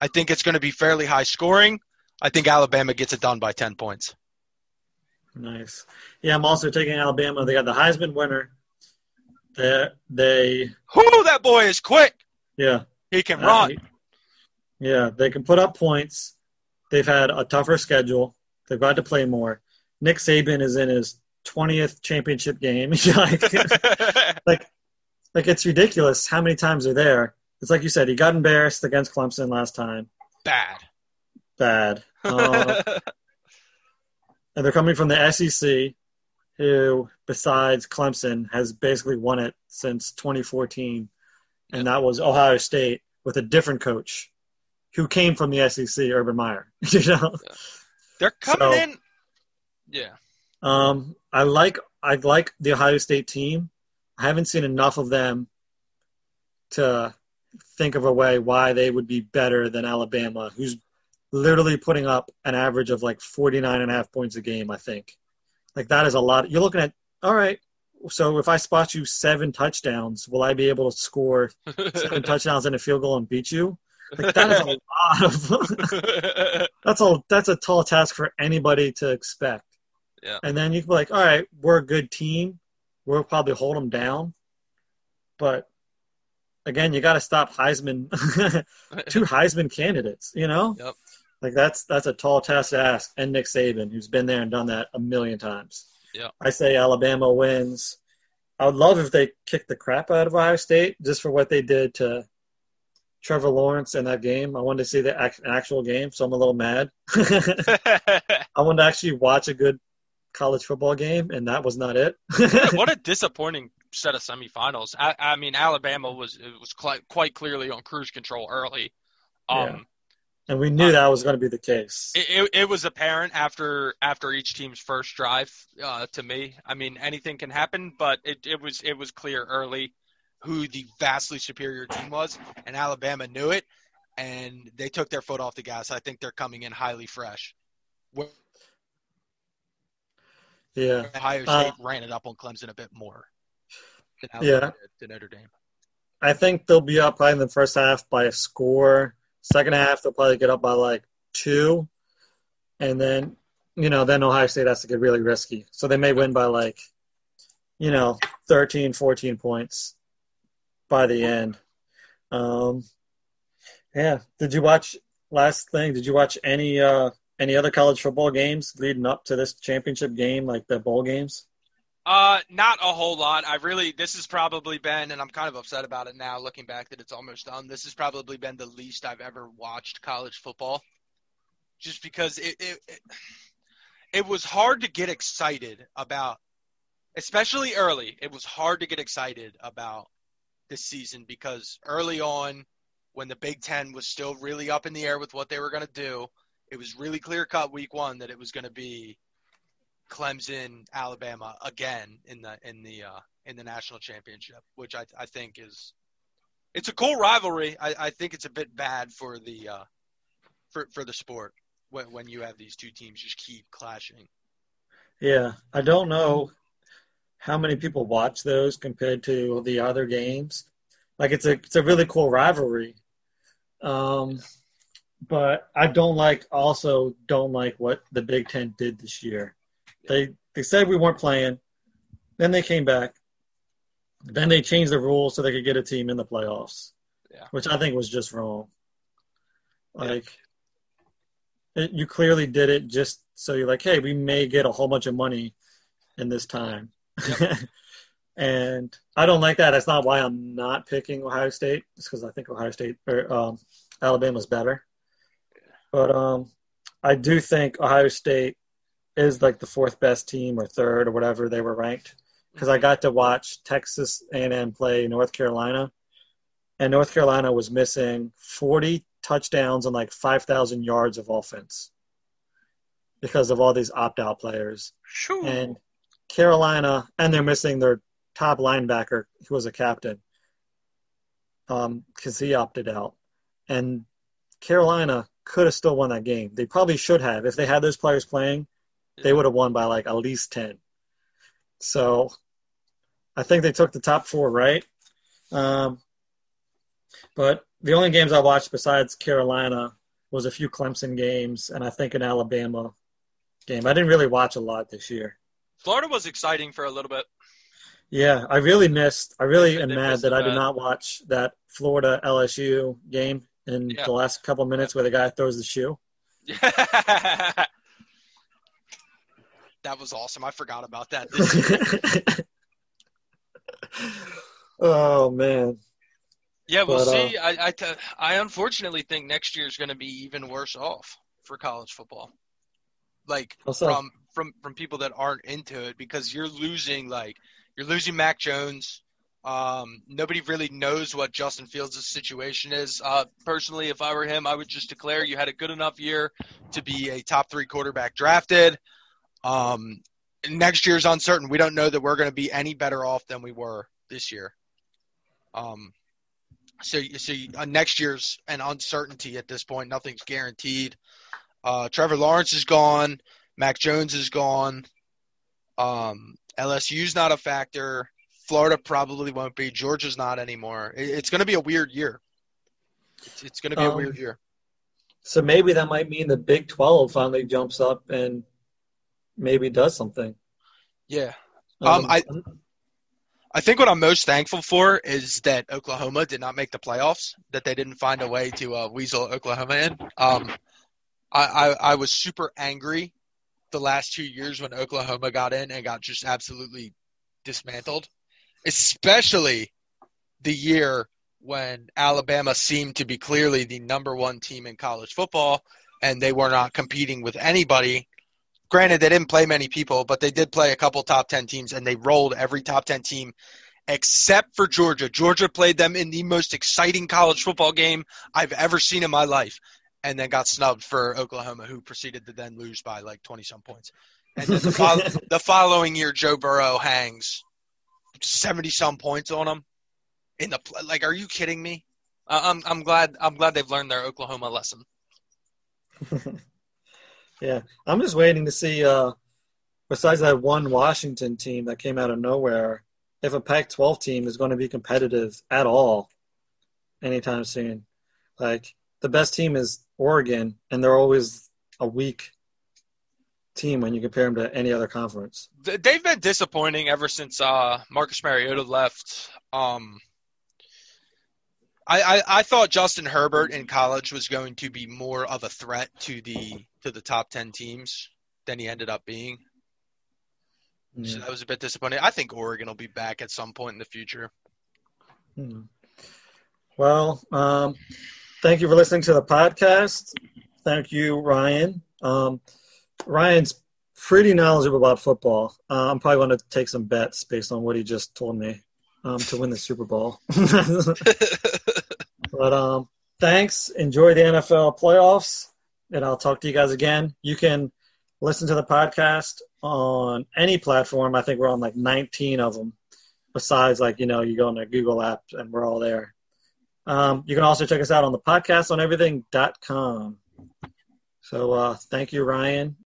Speaker 2: I think it's going to be fairly high scoring. I think Alabama gets it done by 10 points.
Speaker 1: Nice. Yeah, I'm also taking Alabama. They got the Heisman winner. They they
Speaker 2: Whoo, that boy is quick.
Speaker 1: yeah
Speaker 2: He can
Speaker 1: uh,
Speaker 2: run.
Speaker 1: yeah they can put up points. They've had a tougher schedule. They've got to play more. Nick Saban is in his 20th championship game. like, like like it's ridiculous how many times they're there. It's like you said, he got embarrassed against Clemson last time.
Speaker 2: Bad.
Speaker 1: Bad. Uh, and they're coming from the SEC, who, besides Clemson, has basically won it since 2014, and that was Ohio State with a different coach, who came from the SEC, Urban Meyer. you know,
Speaker 2: They're coming
Speaker 1: So-
Speaker 2: in. Yeah.
Speaker 1: Um, I like I like the Ohio State team. I haven't seen enough of them to think of a way why they would be better than Alabama, who's literally putting up an average of like 49 and a half points a game, I think. Like that is a lot. You're looking at, all right, so if I spot you seven touchdowns, will I be able to score seven touchdowns and a field goal and beat you? Like that is a lot of that's a that's a tall task for anybody to expect.
Speaker 2: Yeah.
Speaker 1: And then you can be like, all right, we're a good team. We'll probably hold them down. But again, you got to stop Heisman, two Heisman candidates, you know?
Speaker 2: Yep.
Speaker 1: Like that's that's a tall task to ask. And Nick Saban, who's been there and done that a million times.
Speaker 2: Yeah.
Speaker 1: I say Alabama wins. I would love if they kicked the crap out of Ohio State just for what they did to Trevor Lawrence in that game. I wanted to see the actual game, so I'm a little mad. I wanted to actually watch a good college football game, and that was not it.
Speaker 2: what a disappointing set of semifinals. I, I mean, Alabama was it was quite, quite clearly on cruise control early. Um,
Speaker 1: Yeah. and we knew that was going to be the case.
Speaker 2: it, it, it was apparent after after each team's first drive uh, to me. I mean, anything can happen, but it, it was it was clear early who the vastly superior team was, and Alabama knew it, and they took their foot off the gas. I think they're coming in highly fresh.
Speaker 1: Yeah.
Speaker 2: Ohio
Speaker 1: Uh,
Speaker 2: State ran it up on Clemson a bit more than
Speaker 1: Yeah.
Speaker 2: To Notre Dame.
Speaker 1: I think they'll be up probably in the first half by a score. Second half, they'll probably get up by like two. And then, you know, then Ohio State has to get really risky. So they may win by like, you know, 13, 14 points by the end. Um, yeah. Did you watch, last thing, did you watch any, uh, any other college football games leading up to this championship game, like the bowl games?
Speaker 2: Uh, not a whole lot. I really, this has probably been, and I'm kind of upset about it now, looking back that it's almost done. This has probably been the least I've ever watched college football, just because it it it, it was hard to get excited about, especially early. It was hard to get excited about this season because early on, when the Big Ten was still really up in the air with what they were going to do, it was really clear cut week one that it was going to be Clemson, Alabama again in the in the uh, in the national championship, which I, I think is it's a cool rivalry. I, I think it's a bit bad for the uh, for for the sport when when you have these two teams just keep clashing.
Speaker 1: Yeah, I don't know how many people watch those compared to the other games. Like it's a it's a really cool rivalry. Um, but I don't like also don't like what the Big Ten did this year. They they said we weren't playing, then they came back, then they changed the rules so they could get a team in the playoffs,
Speaker 2: Yeah.
Speaker 1: which I think was just wrong. Like it, you clearly did it just so you're like, hey, we may get a whole bunch of money in this time. and I don't like that. That's not why I'm not picking Ohio State. It's because I think Ohio State or um, Alabama's better. But um, I do think Ohio State is like the fourth best team or third or whatever they were ranked. Because I got to watch Texas A&M play North Carolina, and North Carolina was missing 40 touchdowns and like 5,000 yards of offense because of all these opt-out players
Speaker 2: Shoo.
Speaker 1: and Carolina, and they're missing their top linebacker, who was a captain, because he opted out. And Carolina could have still won that game. They probably should have. If they had those players playing, they would have won by like at least 10. So I think they took the top four right. Um, but the only games I watched besides Carolina was a few Clemson games and I think an Alabama game. I didn't really watch a lot this year.
Speaker 2: Florida was exciting for a little bit.
Speaker 1: Yeah, I really missed. I really am mad that I did not watch that Florida LSU game in
Speaker 2: Yeah.
Speaker 1: the last couple minutes where the guy throws the shoe.
Speaker 2: that was awesome. I forgot about that.
Speaker 1: Oh man,
Speaker 2: Yeah, we'll
Speaker 1: But, uh,
Speaker 2: see. I, I, t- I unfortunately think next year is going to be even worse off for college football. Like from from from people that aren't into it because you're losing like you're losing Mac Jones. Um, nobody really knows what Justin Fields' situation is. Uh, personally, if I were him, I would just declare you had a good enough year to be a top three quarterback drafted. Um, next year's uncertain. We don't know that we're going to be any better off than we were this year. Um, so, so uh, next year's an uncertainty at this point. Nothing's guaranteed. Uh, Trevor Lawrence is gone. Mac Jones is gone. Um, LSU's not a factor. Florida probably won't be. Georgia's not anymore. It's going to be a weird year. It's, it's going to be a
Speaker 1: Um,
Speaker 2: weird year.
Speaker 1: So maybe that might mean the Big Twelve finally jumps up and maybe does something.
Speaker 2: Yeah. Um, I I think what I'm most thankful for is that Oklahoma did not make the playoffs. That they didn't find a way to uh, weasel Oklahoma in. Um, I, I I was super angry the last two years when Oklahoma got in and got just absolutely dismantled, especially the year when Alabama seemed to be clearly the number one team in college football and they were not competing with anybody. Granted, they didn't play many people, but they did play a couple top 10 teams and they rolled every top 10 team except for Georgia. Georgia played them in the most exciting college football game I've ever seen in my life and then got snubbed for Oklahoma, who proceeded to then lose by like 20 some points. And the, fo- the following year, Joe Burrow hangs 70 some points on them. In the like, are you kidding me?
Speaker 3: I'm I'm glad I'm glad they've learned their Oklahoma lesson.
Speaker 1: yeah, I'm just waiting to see. Uh, besides that one Washington team that came out of nowhere, if a Pac-12 team is going to be competitive at all anytime soon, like the best team is Oregon, and they're always a weak team when you compare them to any other conference.
Speaker 3: They've been disappointing ever since uh, Marcus Mariota left. Um, I, I, I thought Justin Herbert in college was going to be more of a threat to the to the top ten teams than he ended up being. Yeah. So that was a bit disappointing. I think Oregon will be back at some point in the future.
Speaker 1: Hmm. Well, um, thank you for listening to the podcast. Thank you, Ryan. Um, Ryan's pretty knowledgeable about football. Uh, I'm probably going to take some bets based on what he just told me um, to win the Super Bowl. but um, thanks. Enjoy the NFL playoffs, and I'll talk to you guys again. You can listen to the podcast on any platform. I think we're on like 19 of them. Besides, like you know, you go on the Google app, and we're all there. Um, you can also check us out on the podcast on everything.com. So uh, thank you, Ryan.